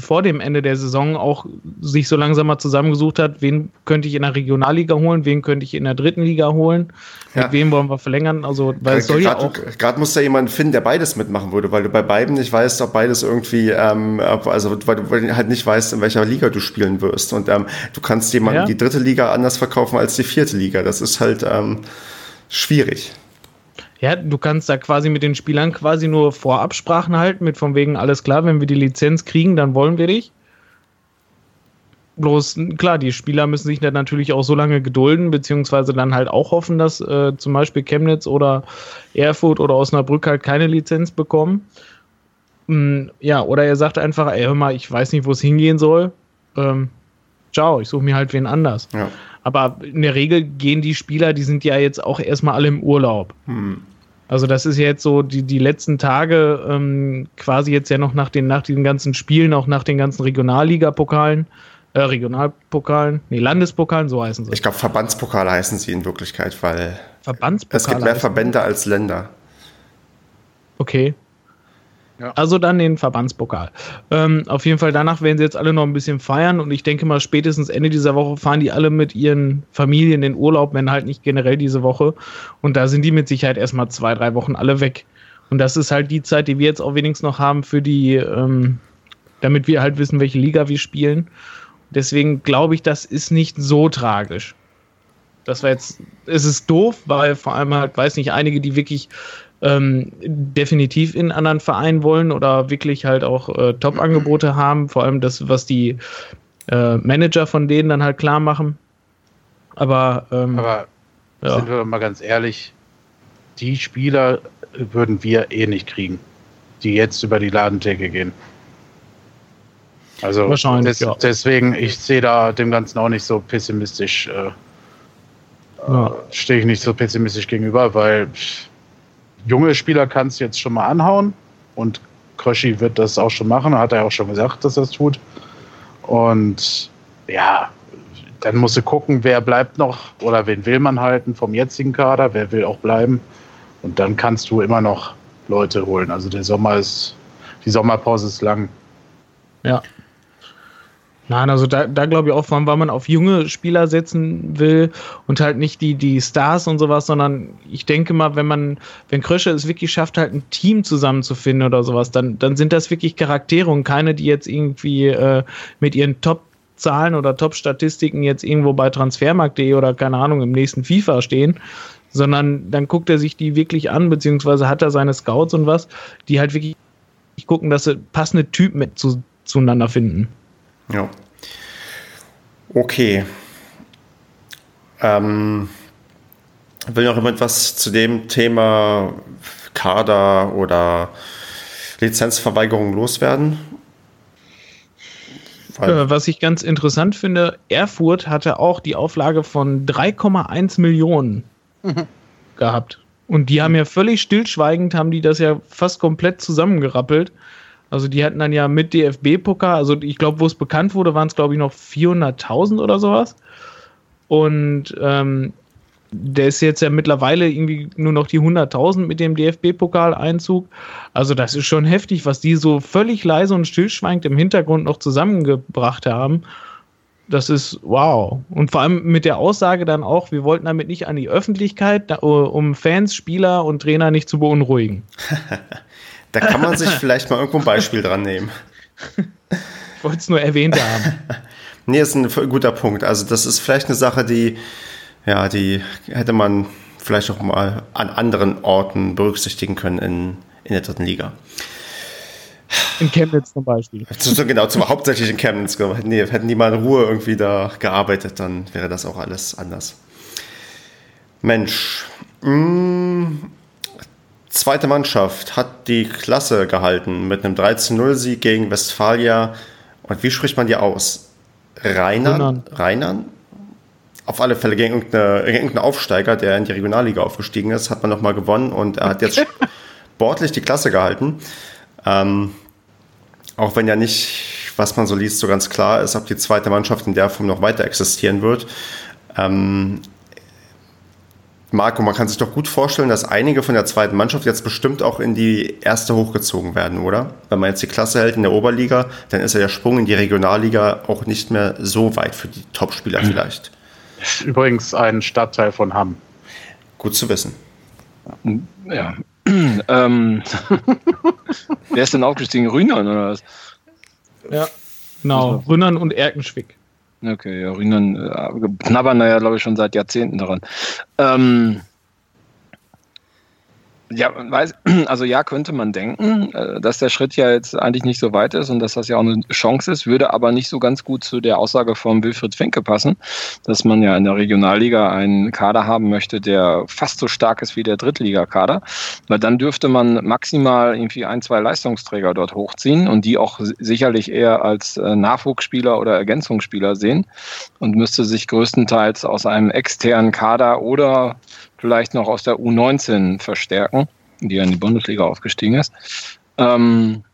vor dem Ende der Saison auch sich so langsam mal zusammengesucht hat, wen könnte ich in der Regionalliga holen, wen könnte ich in der dritten Liga holen, ja. mit wem wollen wir verlängern. Also, weil soll ja auch. Gerade muss da jemand finden, der beides mitmachen würde, weil du bei beiden nicht weißt, ob beides irgendwie, ähm, also weil du halt nicht weißt, in welcher Liga du spielen wirst. Und ähm, du kannst jemanden ja. die dritte Liga anders verkaufen als die vierte Liga. Das ist halt ähm, schwierig. Ja, du kannst da quasi mit den Spielern quasi nur Vorabsprachen halten, mit von wegen, alles klar, wenn wir die Lizenz kriegen, dann wollen wir dich. Bloß, klar, die Spieler müssen sich dann natürlich auch so lange gedulden, beziehungsweise dann halt auch hoffen, dass äh, zum Beispiel Chemnitz oder Erfurt oder Osnabrück halt keine Lizenz bekommen. Mm, ja, oder er sagt einfach, ey, hör mal, ich weiß nicht, wo es hingehen soll. Ähm, ciao, ich suche mir halt wen anders. Ja. Aber in der Regel gehen die Spieler, die sind ja jetzt auch erstmal alle im Urlaub. Hm. Also das ist ja jetzt so die, die letzten Tage ähm, quasi jetzt ja noch nach den, nach diesen ganzen Spielen, auch nach den ganzen Regionalliga-Pokalen, äh, Regionalpokalen, nee, Landespokalen, so heißen sie. Ich glaube, Verbandspokale heißen sie in Wirklichkeit, weil Verbandspokale es gibt mehr Verbände als Länder. Okay, Also dann den Verbandspokal. Ähm, auf jeden Fall danach werden sie jetzt alle noch ein bisschen feiern und ich denke mal spätestens Ende dieser Woche fahren die alle mit ihren Familien in Urlaub, wenn halt nicht generell diese Woche. Und da sind die mit Sicherheit erstmal zwei, drei Wochen alle weg. Und das ist halt die Zeit, die wir jetzt auch wenigstens noch haben für die, ähm, damit wir halt wissen, welche Liga wir spielen. Deswegen glaube ich, das ist nicht so tragisch. Das war jetzt, es ist doof, weil vor allem halt, weiß nicht, einige, die wirklich ähm, definitiv in anderen Vereinen wollen oder wirklich halt auch äh, Top-Angebote haben, vor allem das, was die äh, Manager von denen dann halt klar machen. Aber, ähm, Aber ja. sind wir mal ganz ehrlich, die Spieler würden wir eh nicht kriegen, die jetzt über die Ladentheke gehen. Also Wahrscheinlich, des, ja. deswegen, ich sehe da dem Ganzen auch nicht so pessimistisch, äh, ja. äh, stehe ich nicht so pessimistisch gegenüber, weil pff, junge Spieler kannst du jetzt schon mal anhauen und Kröschi wird das auch schon machen, hat er auch schon gesagt, dass er es tut. Und ja, dann musst du gucken, wer bleibt noch oder wen will man halten vom jetzigen Kader, wer will auch bleiben. Und dann kannst du immer noch Leute holen. Also der Sommer ist, die Sommerpause ist lang. Ja. Nein, also da, da glaube ich auch, weil man auf junge Spieler setzen will und halt nicht die, die Stars und sowas, sondern ich denke mal, wenn man, wenn Krösche es wirklich schafft, halt ein Team zusammenzufinden oder sowas, dann, dann sind das wirklich Charaktere und keine, die jetzt irgendwie äh, mit ihren Top Zahlen oder Top-Statistiken jetzt irgendwo bei transfermarkt.de oder keine Ahnung im nächsten FIFA stehen, sondern dann guckt er sich die wirklich an, beziehungsweise hat er seine Scouts und was, die halt wirklich gucken, dass sie passende Typen mit zu, zueinander finden. Ja. Okay. Ähm, will noch jemand was zu dem Thema Kader oder Lizenzverweigerung loswerden? Weil was ich ganz interessant finde, Erfurt hatte auch die Auflage von 3,1 Millionen mhm. gehabt. Und die haben ja völlig stillschweigend, haben die das ja fast komplett zusammengerappelt also die hatten dann ja mit DFB-Pokal, also ich glaube, wo es bekannt wurde, waren es glaube ich noch 400.000 oder sowas. Und ähm, der ist jetzt ja mittlerweile irgendwie nur noch die 100.000 mit dem DFB-Pokal-Einzug. Also das ist schon heftig, was die so völlig leise und stillschweigend im Hintergrund noch zusammengebracht haben. Das ist wow. Und vor allem mit der Aussage dann auch, wir wollten damit nicht an die Öffentlichkeit, um Fans, Spieler und Trainer nicht zu beunruhigen. Da kann man sich vielleicht mal irgendwo ein Beispiel dran nehmen. Ich wollte es nur erwähnt haben. nee, ist ein guter Punkt. Also das ist vielleicht eine Sache, die, ja, die hätte man vielleicht auch mal an anderen Orten berücksichtigen können in, in der dritten Liga. In Chemnitz zum Beispiel. Genau, zum, hauptsächlich in Chemnitz. Hätten die, hätten die mal in Ruhe irgendwie da gearbeitet, dann wäre das auch alles anders. Mensch. Mh, mm, zweite Mannschaft hat die Klasse gehalten mit einem 13-0-Sieg gegen Westfalia. Und wie spricht man die aus? Rheinern? Rheinern? Auf alle Fälle gegen irgendeinen Aufsteiger, der in die Regionalliga aufgestiegen ist, hat man nochmal gewonnen und er hat jetzt sportlich die Klasse gehalten. Ähm, auch wenn ja nicht, was man so liest, so ganz klar ist, ob die zweite Mannschaft in der Form noch weiter existieren wird. Ähm, Marco, man kann sich doch gut vorstellen, dass einige von der zweiten Mannschaft jetzt bestimmt auch in die erste hochgezogen werden, oder? Wenn man jetzt die Klasse hält in der Oberliga, dann ist ja der Sprung in die Regionalliga auch nicht mehr so weit für die Topspieler vielleicht. Übrigens ein Stadtteil von Hamm. Gut zu wissen. Ja. ähm, wer ist denn aufgestiegen? Rühnern oder was? Ja, genau. Rünnern und Erkenschwick. Okay, ja, Rühnern äh, knabbern da ja, glaube ich, schon seit Jahrzehnten daran. Ähm, ja, weiß, also ja, könnte man denken, äh, dass der Schritt ja jetzt eigentlich nicht so weit ist und dass das ja auch eine Chance ist, würde aber nicht so ganz gut zu der Aussage von Wilfried Finke passen, dass man ja in der Regionalliga einen Kader haben möchte, der fast so stark ist wie der Drittligakader, weil dann dürfte man maximal irgendwie ein, zwei Leistungsträger dort hochziehen und die auch sicherlich eher als äh, Nachwuchsspieler oder Ergänzungsspieler sehen und müsste sich größtenteils aus einem externen Kader oder vielleicht noch aus der U19 verstärken, die ja in die Bundesliga aufgestiegen ist. Ähm,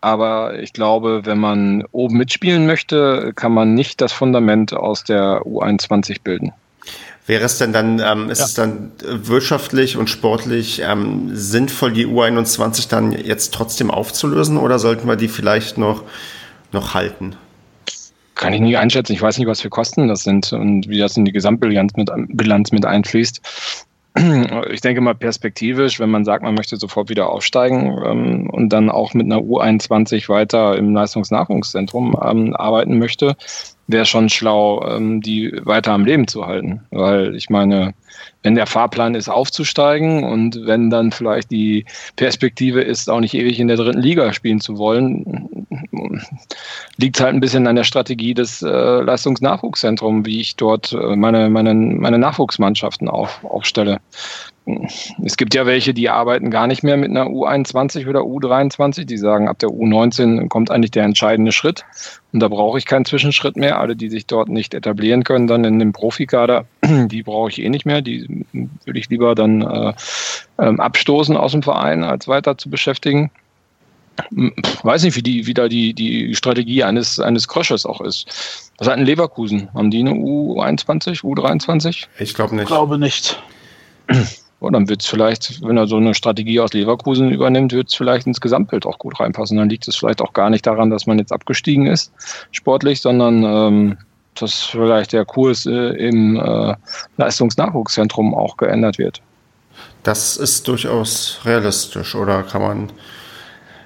aber ich glaube, wenn man oben mitspielen möchte, kann man nicht das Fundament aus der U21 bilden. Wäre es denn dann, ähm, ist ja. es dann wirtschaftlich und sportlich ähm, sinnvoll, die U21 dann jetzt trotzdem aufzulösen oder sollten wir die vielleicht noch, noch halten? Kann ich nicht einschätzen. Ich weiß nicht, was für Kosten das sind und wie das in die Gesamtbilanz mit, Bilanz mit einfließt. Ich denke mal perspektivisch, wenn man sagt, man möchte sofort wieder aufsteigen ähm, und dann auch mit einer U21 weiter im Leistungsnachwuchszentrum ähm, arbeiten möchte, wäre schon schlau, ähm, die weiter am Leben zu halten. Weil ich meine, wenn der Fahrplan ist, aufzusteigen und wenn dann vielleicht die Perspektive ist, auch nicht ewig in der dritten Liga spielen zu wollen, liegt halt ein bisschen an der Strategie des äh, Leistungsnachwuchszentrums, wie ich dort äh, meine, meine, meine Nachwuchsmannschaften auf, aufstelle es gibt ja welche, die arbeiten gar nicht mehr mit einer U21 oder U23. Die sagen, ab der U19 kommt eigentlich der entscheidende Schritt. Und da brauche ich keinen Zwischenschritt mehr. Alle, die sich dort nicht etablieren können, dann in dem Profikader, die brauche ich eh nicht mehr. Die würde ich lieber dann äh, ähm, abstoßen aus dem Verein, als weiter zu beschäftigen. Ich weiß nicht, wie, die, wie da die, die Strategie eines, eines Krösches auch ist. Was hat ein Leverkusen? Haben die eine U21, U23? Ich glaube nicht. Ich glaube nicht. Und dann wird es vielleicht, wenn er so eine Strategie aus Leverkusen übernimmt, wird es vielleicht ins Gesamtbild auch gut reinpassen. Dann liegt es vielleicht auch gar nicht daran, dass man jetzt abgestiegen ist, sportlich, sondern ähm, dass vielleicht der Kurs äh, im äh, Leistungsnachwuchszentrum auch geändert wird. Das ist durchaus realistisch, oder kann man,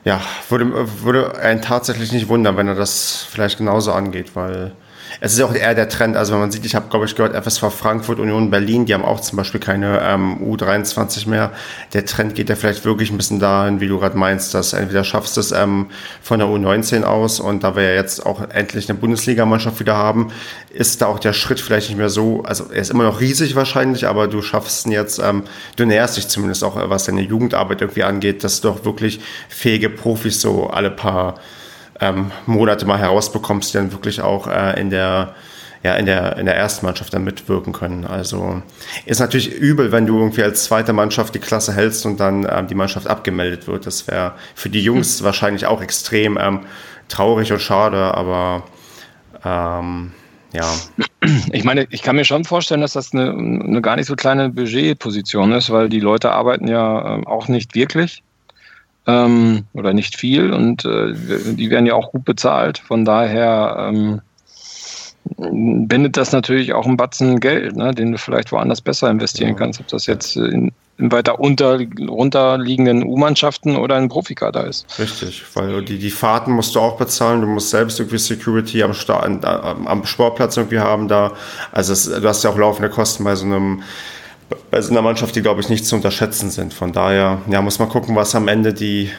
ja, würde, würde einen tatsächlich nicht wundern, wenn er das vielleicht genauso angeht, weil es ist auch eher der Trend. Also wenn man sieht, ich habe, glaube ich, gehört, FSV Frankfurt, Union Berlin, die haben auch zum Beispiel keine ähm, U23 mehr. Der Trend geht ja vielleicht wirklich ein bisschen dahin, wie du gerade meinst, dass entweder schaffst du es ähm, von der U19 aus und da wir ja jetzt auch endlich eine Bundesligamannschaft wieder haben, ist da auch der Schritt vielleicht nicht mehr so, also er ist immer noch riesig wahrscheinlich, aber du schaffst ihn jetzt, ähm, du näherst dich zumindest auch, was deine Jugendarbeit irgendwie angeht, dass du auch wirklich fähige Profis so alle paar ähm, Monate mal herausbekommst, die dann wirklich auch äh, in der ja, in der, in der ersten Mannschaft dann mitwirken können. Also ist natürlich übel, wenn du irgendwie als zweite Mannschaft die Klasse hältst und dann ähm, die Mannschaft abgemeldet wird. Das wäre für die Jungs hm. wahrscheinlich auch extrem ähm, traurig und schade, aber ähm, ja. Ich meine, ich kann mir schon vorstellen, dass das eine, eine gar nicht so kleine Budgetposition ist, weil die Leute arbeiten ja ähm, auch nicht wirklich ähm, oder nicht viel und äh, die werden ja auch gut bezahlt. Von daher ähm, bindet das natürlich auch einen Batzen Geld, ne, den du vielleicht woanders besser investieren ja. kannst, ob das jetzt in, in weiter unter, runterliegenden U-Mannschaften oder in Profikader ist. Richtig, weil die, die Fahrten musst du auch bezahlen, du musst selbst irgendwie Security am, am, am Sportplatz irgendwie haben da. Also es, du hast ja auch laufende Kosten bei so einem bei so einer Mannschaft, die, glaube ich, nicht zu unterschätzen sind. Von daher ja, muss man gucken, was am Ende die,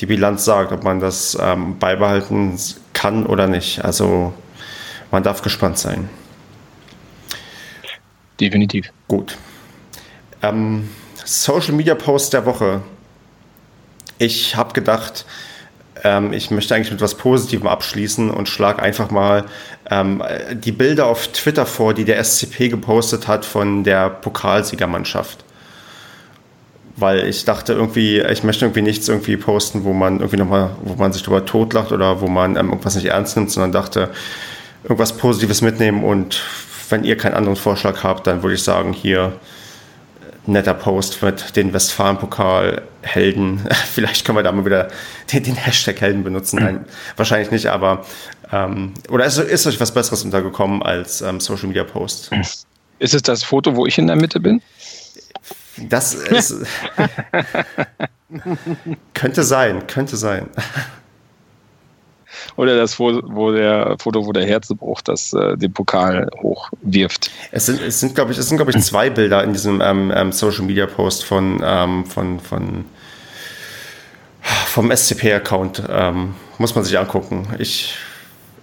die Bilanz sagt, ob man das ähm, beibehalten kann oder nicht. Also man darf gespannt sein. Definitiv. Gut. Ähm, Social Media Post der Woche. Ich habe gedacht, ähm, ich möchte eigentlich mit etwas Positivem abschließen und schlage einfach mal ähm, die Bilder auf Twitter vor, die der SCP gepostet hat von der Pokalsiegermannschaft. Weil ich dachte irgendwie, ich möchte irgendwie nichts irgendwie posten, wo man irgendwie nochmal, wo man sich darüber totlacht oder wo man ähm, irgendwas nicht ernst nimmt, sondern dachte, irgendwas Positives mitnehmen und wenn ihr keinen anderen Vorschlag habt, dann würde ich sagen, hier netter Post mit den Westfalen-Pokal-Helden. Vielleicht können wir da mal wieder den, den Hashtag Helden benutzen. Nein, wahrscheinlich nicht, aber ähm, oder ist, ist, euch was Besseres untergekommen als ähm, Social Media Post? Ist es das Foto, wo ich in der Mitte bin? Das ist, könnte sein, könnte sein. Oder das Foto, wo der, Foto, wo der Herzebruch das, äh, den Pokal hochwirft. Es sind, es sind glaube ich, es sind, glaube ich, zwei Bilder in diesem ähm, ähm, Social Media Post von, ähm, von, von vom SCP-Account. Ähm, muss man sich angucken. Ich,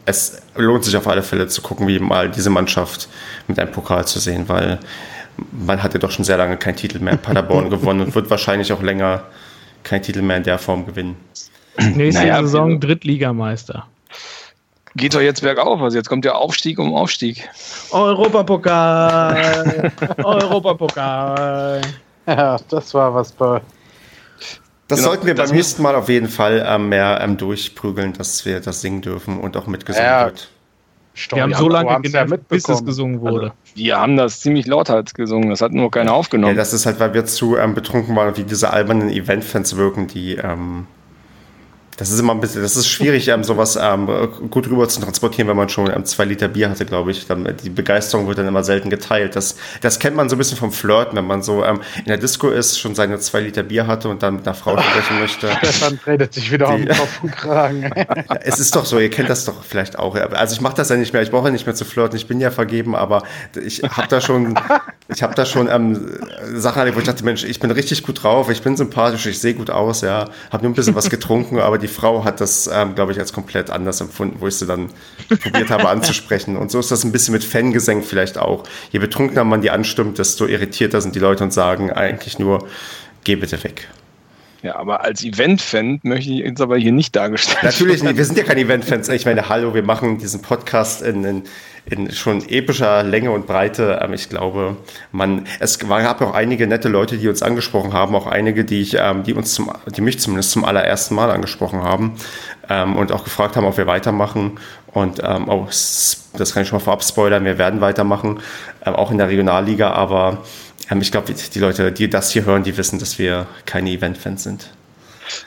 es lohnt sich auf alle Fälle zu gucken, wie mal diese Mannschaft mit einem Pokal zu sehen, weil man hatte doch schon sehr lange keinen Titel mehr in Paderborn gewonnen und wird wahrscheinlich auch länger keinen Titel mehr in der Form gewinnen. Nächste naja, Saison Drittligameister. Geht doch jetzt bergauf, also jetzt kommt der Aufstieg um Aufstieg. Europapokal! Europapokal! Ja, das war was bei. Das genau, sollten wir beim nächsten Mal auf jeden Fall ähm, mehr ähm, durchprügeln, dass wir das singen dürfen und auch mitgesungen ja, wird. Story wir haben so lange genervt, bis es gesungen wurde. Also, wir haben das ziemlich lauthals gesungen, das hat nur keiner aufgenommen. Ja, das ist halt, weil wir zu ähm, betrunken waren, wie diese albernen Event-Fans wirken, die ähm, das ist immer ein bisschen, das ist schwierig, ähm, sowas ähm, gut rüber zu transportieren, wenn man schon ähm, zwei Liter Bier hatte, glaube ich. Dann, die Begeisterung wird dann immer selten geteilt. Das, das kennt man so ein bisschen vom Flirten, wenn man so ähm, in der Disco ist, schon seine zwei Liter Bier hatte und dann mit einer Frau sprechen möchte. Stefan redet sich wieder die, auf den Kopf und Kragen. es ist doch so, ihr kennt das doch vielleicht auch. Also ich mache das ja nicht mehr, ich brauche ja nicht mehr zu flirten, ich bin ja vergeben, aber ich habe da schon, ich habe da schon ähm, Sachen erlebt, wo ich dachte, Mensch, ich bin richtig gut drauf, ich bin sympathisch, ich sehe gut aus, ja, habe nur ein bisschen was getrunken, aber die Frau hat das, ähm, glaube ich, als komplett anders empfunden, wo ich sie dann probiert habe anzusprechen. Und so ist das ein bisschen mit Fangesang vielleicht auch. Je betrunkener man die anstimmt, desto irritierter sind die Leute und sagen eigentlich nur, geh bitte weg. Ja, aber als Event-Fan möchte ich jetzt aber hier nicht dargestellt Natürlich nicht, wir sind ja keine Event-Fans. Ich meine, hallo, wir machen diesen Podcast in, in, in schon epischer Länge und Breite. Ähm, ich glaube, man, es gab auch einige nette Leute, die uns angesprochen haben, auch einige, die ich, ähm, die uns zum, die mich zumindest zum allerersten Mal angesprochen haben ähm, und auch gefragt haben, ob wir weitermachen. Und ähm, auch, das kann ich schon mal vorab spoilern, wir werden weitermachen, ähm, auch in der Regionalliga, aber ähm, ich glaube, die Leute, die das hier hören, die wissen, dass wir keine Event-Fans sind.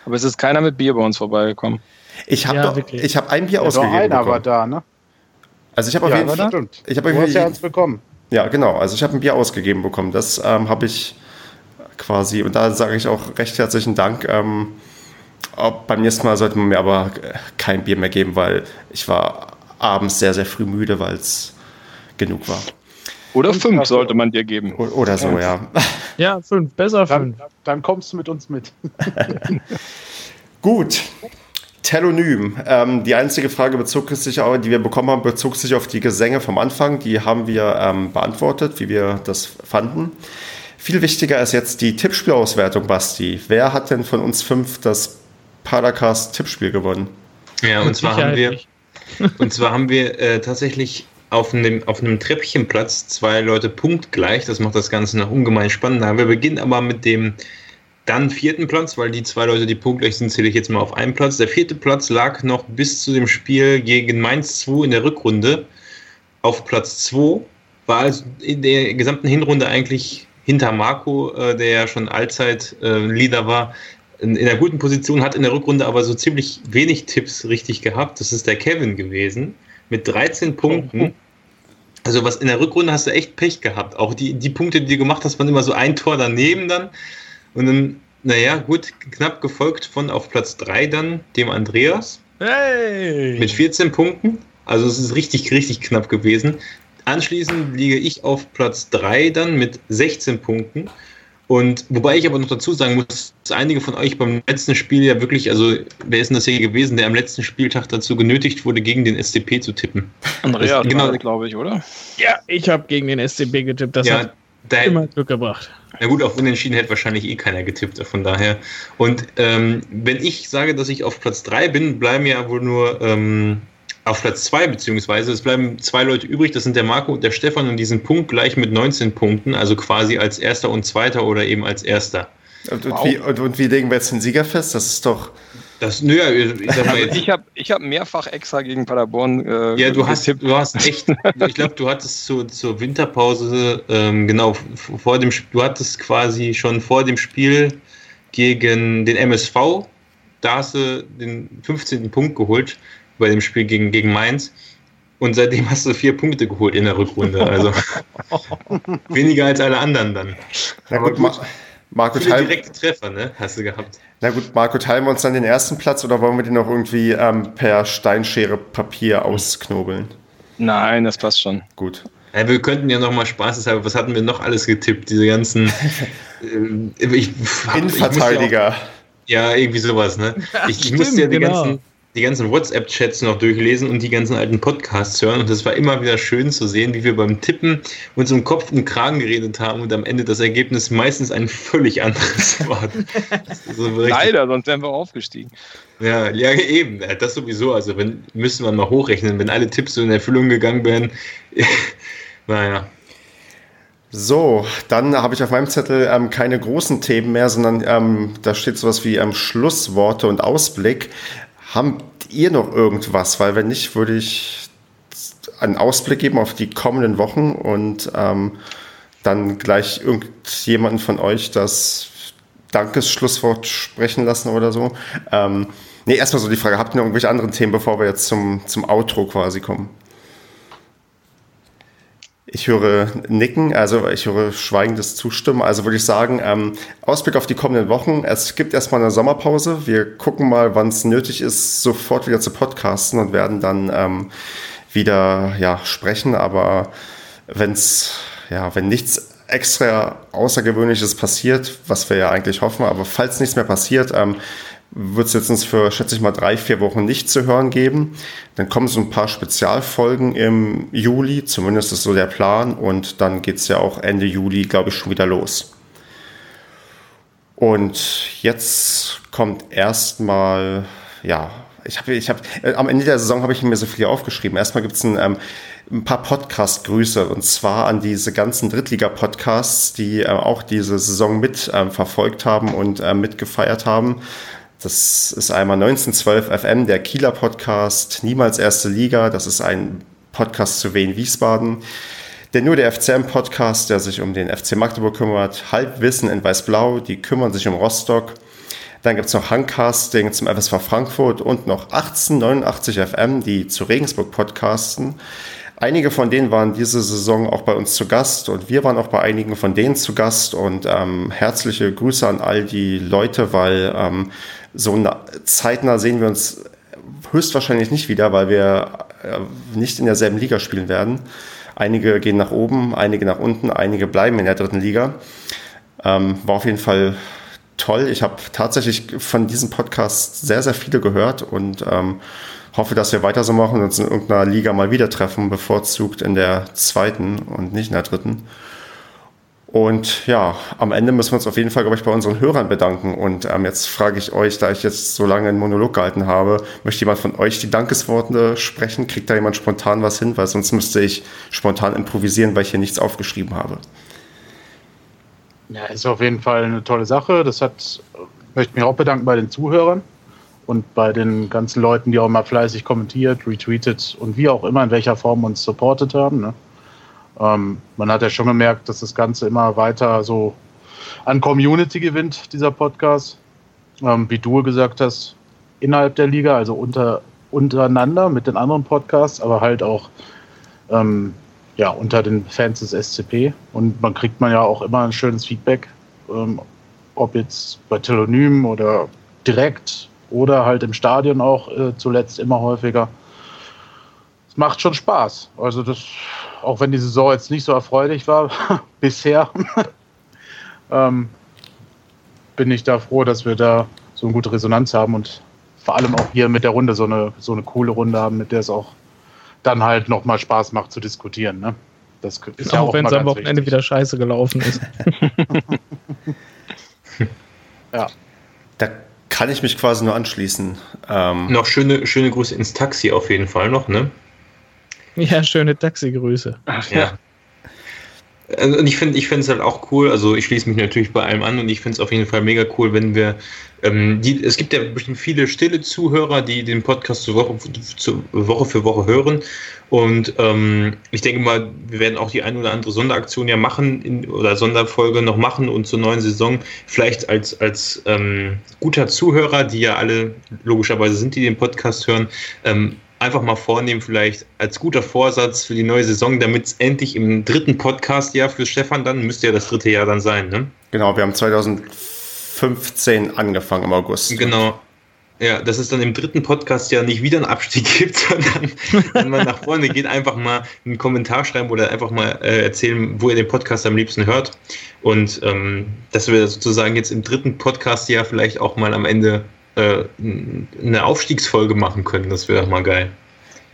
Aber es ist keiner mit Bier bei uns vorbeigekommen. Ich habe ja, hab ein Bier ja, ausgegeben. Einer bekommen. war da, ne? Also ich habe auf jeden Fall. Ich habe hast ja eins bekommen. Ja, genau. Also ich habe ein Bier ausgegeben bekommen. Das ähm, habe ich quasi, und da sage ich auch recht herzlichen Dank. Ähm, beim nächsten Mal sollte man mir aber kein Bier mehr geben, weil ich war abends sehr, sehr früh müde, weil es genug war. Oder fünf, fünf sollte man dir geben. Oder so, ja. Ja, fünf, besser fünf. Dann, dann kommst du mit uns mit. Gut. Telonym. Ähm, die einzige Frage bezog sich die wir bekommen haben, bezog sich auf die Gesänge vom Anfang. Die haben wir ähm, beantwortet, wie wir das fanden. Viel wichtiger ist jetzt die Tippspielauswertung, Basti. Wer hat denn von uns fünf das Paracast Tippspiel gewonnen? Ja, und zwar haben wir, und zwar haben wir äh, tatsächlich auf einem, auf einem Treppchenplatz zwei Leute punktgleich. Das macht das Ganze noch ungemein spannender. Wir beginnen aber mit dem dann vierten Platz, weil die zwei Leute, die punktgleich sind, zähle ich jetzt mal auf einen Platz. Der vierte Platz lag noch bis zu dem Spiel gegen Mainz 2 in der Rückrunde auf Platz 2. War also in der gesamten Hinrunde eigentlich hinter Marco, äh, der ja schon allzeit äh, Leader war, in, in einer guten Position, hat in der Rückrunde aber so ziemlich wenig Tipps richtig gehabt. Das ist der Kevin gewesen mit 13 Punkten. Also was in der Rückrunde hast du echt Pech gehabt. Auch die, die Punkte, die du gemacht hast, waren immer so ein Tor daneben dann. Und dann, naja, gut, knapp gefolgt von auf Platz 3 dann dem Andreas. Hey! Mit 14 Punkten. Also es ist richtig, richtig knapp gewesen. Anschließend liege ich auf Platz 3 dann mit 16 Punkten. Und wobei ich aber noch dazu sagen muss, dass einige von euch beim letzten Spiel ja wirklich, also wer ist denn das hier gewesen, der am letzten Spieltag dazu genötigt wurde, gegen den SDP zu tippen? Andrea, genau, glaube ich, oder? Ja, ich habe gegen den SDP getippt. Das ja, hat da, immer Glück gebracht. Na gut, auf Unentschieden hätte wahrscheinlich eh keiner getippt, von daher. Und ähm, wenn ich sage, dass ich auf Platz 3 bin, bleiben ja wohl nur ähm, auf Platz 2, beziehungsweise es bleiben zwei Leute übrig, das sind der Marco und der Stefan und diesen Punkt gleich mit 19 Punkten, also quasi als erster und zweiter oder eben als erster. Und, wow. und, wie, und, und wie legen wir jetzt den Sieger fest? Das ist doch. Das, nö, jetzt. ich habe ich habe mehrfach extra gegen Paderborn. Äh, ja, du hast, du hast echt, ich glaube, du hattest zu, zur Winterpause, ähm, genau, vor dem du hattest quasi schon vor dem Spiel gegen den MSV, da hast du den 15. Punkt geholt bei dem Spiel gegen, gegen Mainz. Und seitdem hast du vier Punkte geholt in der Rückrunde. Also weniger als alle anderen dann. Na gut, gut. Marco Viele direkte Treffer, ne? Hast du gehabt. Na gut, Marco, teilen wir uns dann den ersten Platz oder wollen wir den noch irgendwie ähm, per Steinschere Papier ausknobeln? Nein, das passt schon. Gut. Ja, wir könnten ja noch mal spaßeshalber, was hatten wir noch alles getippt? Diese ganzen äh, ich, Innenverteidiger. Ja, ja, irgendwie sowas, ne? Ich, ich musste ja die genau. ganzen die ganzen WhatsApp-Chats noch durchlesen und die ganzen alten Podcasts hören. Und es war immer wieder schön zu sehen, wie wir beim Tippen uns um Kopf und Kragen geredet haben und am Ende das Ergebnis meistens ein völlig anderes war. Leider, sonst wären wir aufgestiegen. Ja, ja, eben. Das sowieso. Also wenn, müssen wir mal hochrechnen, wenn alle Tipps so in Erfüllung gegangen wären. naja. So, dann habe ich auf meinem Zettel ähm, keine großen Themen mehr, sondern ähm, da steht sowas wie ähm, Schlussworte und Ausblick. Habt ihr noch irgendwas? Weil wenn nicht, würde ich einen Ausblick geben auf die kommenden Wochen und ähm, dann gleich irgendjemanden von euch das Dankesschlusswort sprechen lassen oder so. Ähm, nee, erstmal so die Frage, habt ihr noch irgendwelche anderen Themen, bevor wir jetzt zum, zum Outro quasi kommen? Ich höre Nicken, also ich höre schweigendes Zustimmen. Also würde ich sagen, ähm, Ausblick auf die kommenden Wochen. Es gibt erstmal eine Sommerpause. Wir gucken mal, wann es nötig ist, sofort wieder zu podcasten und werden dann ähm, wieder ja, sprechen. Aber wenn's, ja, wenn nichts extra Außergewöhnliches passiert, was wir ja eigentlich hoffen, aber falls nichts mehr passiert, ähm, wird es jetzt für, schätze ich mal, drei, vier Wochen nicht zu hören geben. Dann kommen so ein paar Spezialfolgen im Juli, zumindest ist so der Plan. Und dann geht es ja auch Ende Juli, glaube ich, schon wieder los. Und jetzt kommt erstmal, ja, ich habe, ich habe, äh, am Ende der Saison habe ich mir so viel aufgeschrieben. Erstmal gibt es ein, ähm, ein paar Podcast-Grüße und zwar an diese ganzen Drittliga-Podcasts, die äh, auch diese Saison mit ähm, verfolgt haben und äh, mitgefeiert haben. Das ist einmal 1912 FM, der Kieler Podcast, Niemals Erste Liga. Das ist ein Podcast zu Wien Wiesbaden. Der Nur der FCM Podcast, der sich um den FC Magdeburg kümmert. Halbwissen in Weiß-Blau, die kümmern sich um Rostock. Dann gibt es noch Handcasting zum FSV Frankfurt und noch 1889 FM, die zu Regensburg podcasten. Einige von denen waren diese Saison auch bei uns zu Gast und wir waren auch bei einigen von denen zu Gast und ähm, herzliche Grüße an all die Leute, weil ähm, so zeitnah sehen wir uns höchstwahrscheinlich nicht wieder, weil wir äh, nicht in derselben Liga spielen werden. Einige gehen nach oben, einige nach unten, einige bleiben in der dritten Liga. Ähm, war auf jeden Fall toll. Ich habe tatsächlich von diesem Podcast sehr, sehr viele gehört und ähm, hoffe, dass wir weiter so machen und uns in irgendeiner Liga mal wieder treffen, bevorzugt in der zweiten und nicht in der dritten. Und ja, am Ende müssen wir uns auf jeden Fall, glaube ich, bei unseren Hörern bedanken. Und ähm, jetzt frage ich euch, da ich jetzt so lange einen Monolog gehalten habe, möchte jemand von euch die Dankesworte sprechen? Kriegt da jemand spontan was hin? Weil sonst müsste ich spontan improvisieren, weil ich hier nichts aufgeschrieben habe. Ja, ist auf jeden Fall eine tolle Sache. Das hat, möchte mich auch bedanken bei den Zuhörern und bei den ganzen Leuten, die auch mal fleißig kommentiert, retweetet und wie auch immer in welcher Form uns supportet haben. Ne? Ähm, man hat ja schon gemerkt, dass das Ganze immer weiter so an Community gewinnt, dieser Podcast. Ähm, wie du gesagt hast, innerhalb der Liga, also unter, untereinander mit den anderen Podcasts, aber halt auch ähm, ja, unter den Fans des SCP. Und man kriegt man ja auch immer ein schönes Feedback, ähm, ob jetzt bei Telonym oder direkt oder halt im Stadion auch äh, zuletzt immer häufiger macht schon Spaß. Also das, auch wenn die Saison jetzt nicht so erfreulich war bisher, ähm, bin ich da froh, dass wir da so eine gute Resonanz haben und vor allem auch hier mit der Runde so eine, so eine coole Runde haben, mit der es auch dann halt nochmal Spaß macht zu diskutieren. Ne? Das ist ja auch, auch wenn es am Wochenende wichtig. wieder scheiße gelaufen ist. ja. Da kann ich mich quasi nur anschließen. Ähm noch schöne, schöne Grüße ins Taxi auf jeden Fall noch, ne? Ja, schöne Taxigrüße. Ja. Also, und ich finde ich es halt auch cool, also ich schließe mich natürlich bei allem an und ich finde es auf jeden Fall mega cool, wenn wir, ähm, die, es gibt ja bestimmt viele stille Zuhörer, die den Podcast zu Woche, zu Woche für Woche hören und ähm, ich denke mal, wir werden auch die ein oder andere Sonderaktion ja machen in, oder Sonderfolge noch machen und zur neuen Saison vielleicht als, als ähm, guter Zuhörer, die ja alle logischerweise sind, die den Podcast hören, ähm, einfach mal vornehmen, vielleicht als guter Vorsatz für die neue Saison, damit es endlich im dritten Podcast-Jahr für Stefan dann, müsste ja das dritte Jahr dann sein, ne? Genau, wir haben 2015 angefangen im August. Genau. Ja, dass es dann im dritten Podcast ja nicht wieder einen Abstieg gibt, sondern wenn man nach vorne geht, einfach mal einen Kommentar schreiben oder einfach mal äh, erzählen, wo ihr den Podcast am liebsten hört. Und ähm, dass wir sozusagen jetzt im dritten Podcast-Jahr vielleicht auch mal am Ende äh, eine Aufstiegsfolge machen können. Das wäre mal geil.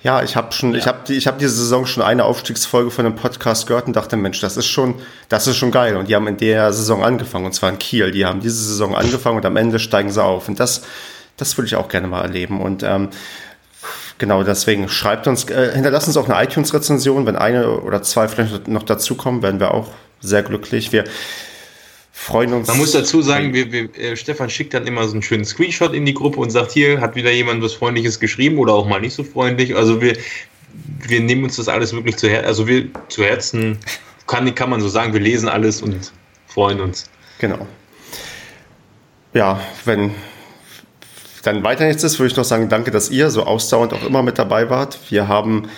Ja, ich habe schon, ja. ich habe die, ich habe diese Saison schon eine Aufstiegsfolge von einem Podcast gehört und dachte, Mensch, das ist schon, das ist schon geil. Und die haben in der Saison angefangen und zwar in Kiel. Die haben diese Saison angefangen und am Ende steigen sie auf. Und das, das würde ich auch gerne mal erleben. Und ähm, genau deswegen schreibt uns, äh, hinterlasst uns auch eine iTunes-Rezension. Wenn eine oder zwei vielleicht noch dazukommen, werden wir auch sehr glücklich. Wir freuen uns. Man muss dazu sagen, wir, wir, äh, Stefan schickt dann immer so einen schönen Screenshot in die Gruppe und sagt, hier hat wieder jemand was Freundliches geschrieben oder auch mal nicht so freundlich. Also wir, wir nehmen uns das alles wirklich zu Herzen, also wir zu Herzen, kann, kann man so sagen, wir lesen alles und freuen uns. Genau. Ja, wenn dann weiter nichts ist, würde ich noch sagen, danke, dass ihr so ausdauernd auch immer mit dabei wart. Wir haben,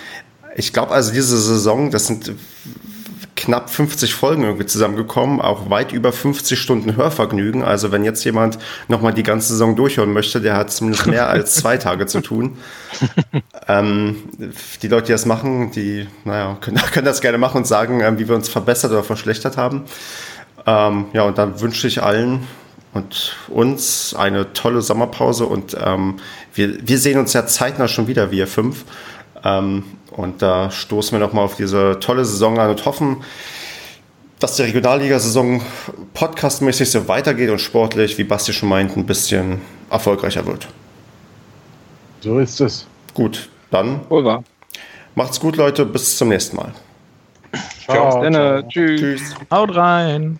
ich glaube also diese Saison, das sind knapp 50 Folgen irgendwie zusammengekommen, auch weit über 50 Stunden Hörvergnügen. Also wenn jetzt jemand nochmal die ganze Saison durchhören möchte, der hat zumindest mehr als zwei Tage zu tun. Ähm, die Leute, die das machen, die naja, können, können das gerne machen und sagen, ähm, wie wir uns verbessert oder verschlechtert haben. Ähm, ja, und dann wünsche ich allen und uns eine tolle Sommerpause und ähm, wir, wir sehen uns ja zeitnah schon wieder, wir fünf. Ähm, und da stoßen wir nochmal auf diese tolle Saison an und hoffen, dass die Regionalliga-Saison podcastmäßig so weitergeht und sportlich, wie Basti schon meint, ein bisschen erfolgreicher wird. So ist es. Gut, dann Wohlbar. macht's gut, Leute. Bis zum nächsten Mal. Ciao. Ciao. Ciao. Tschüss. Haut rein.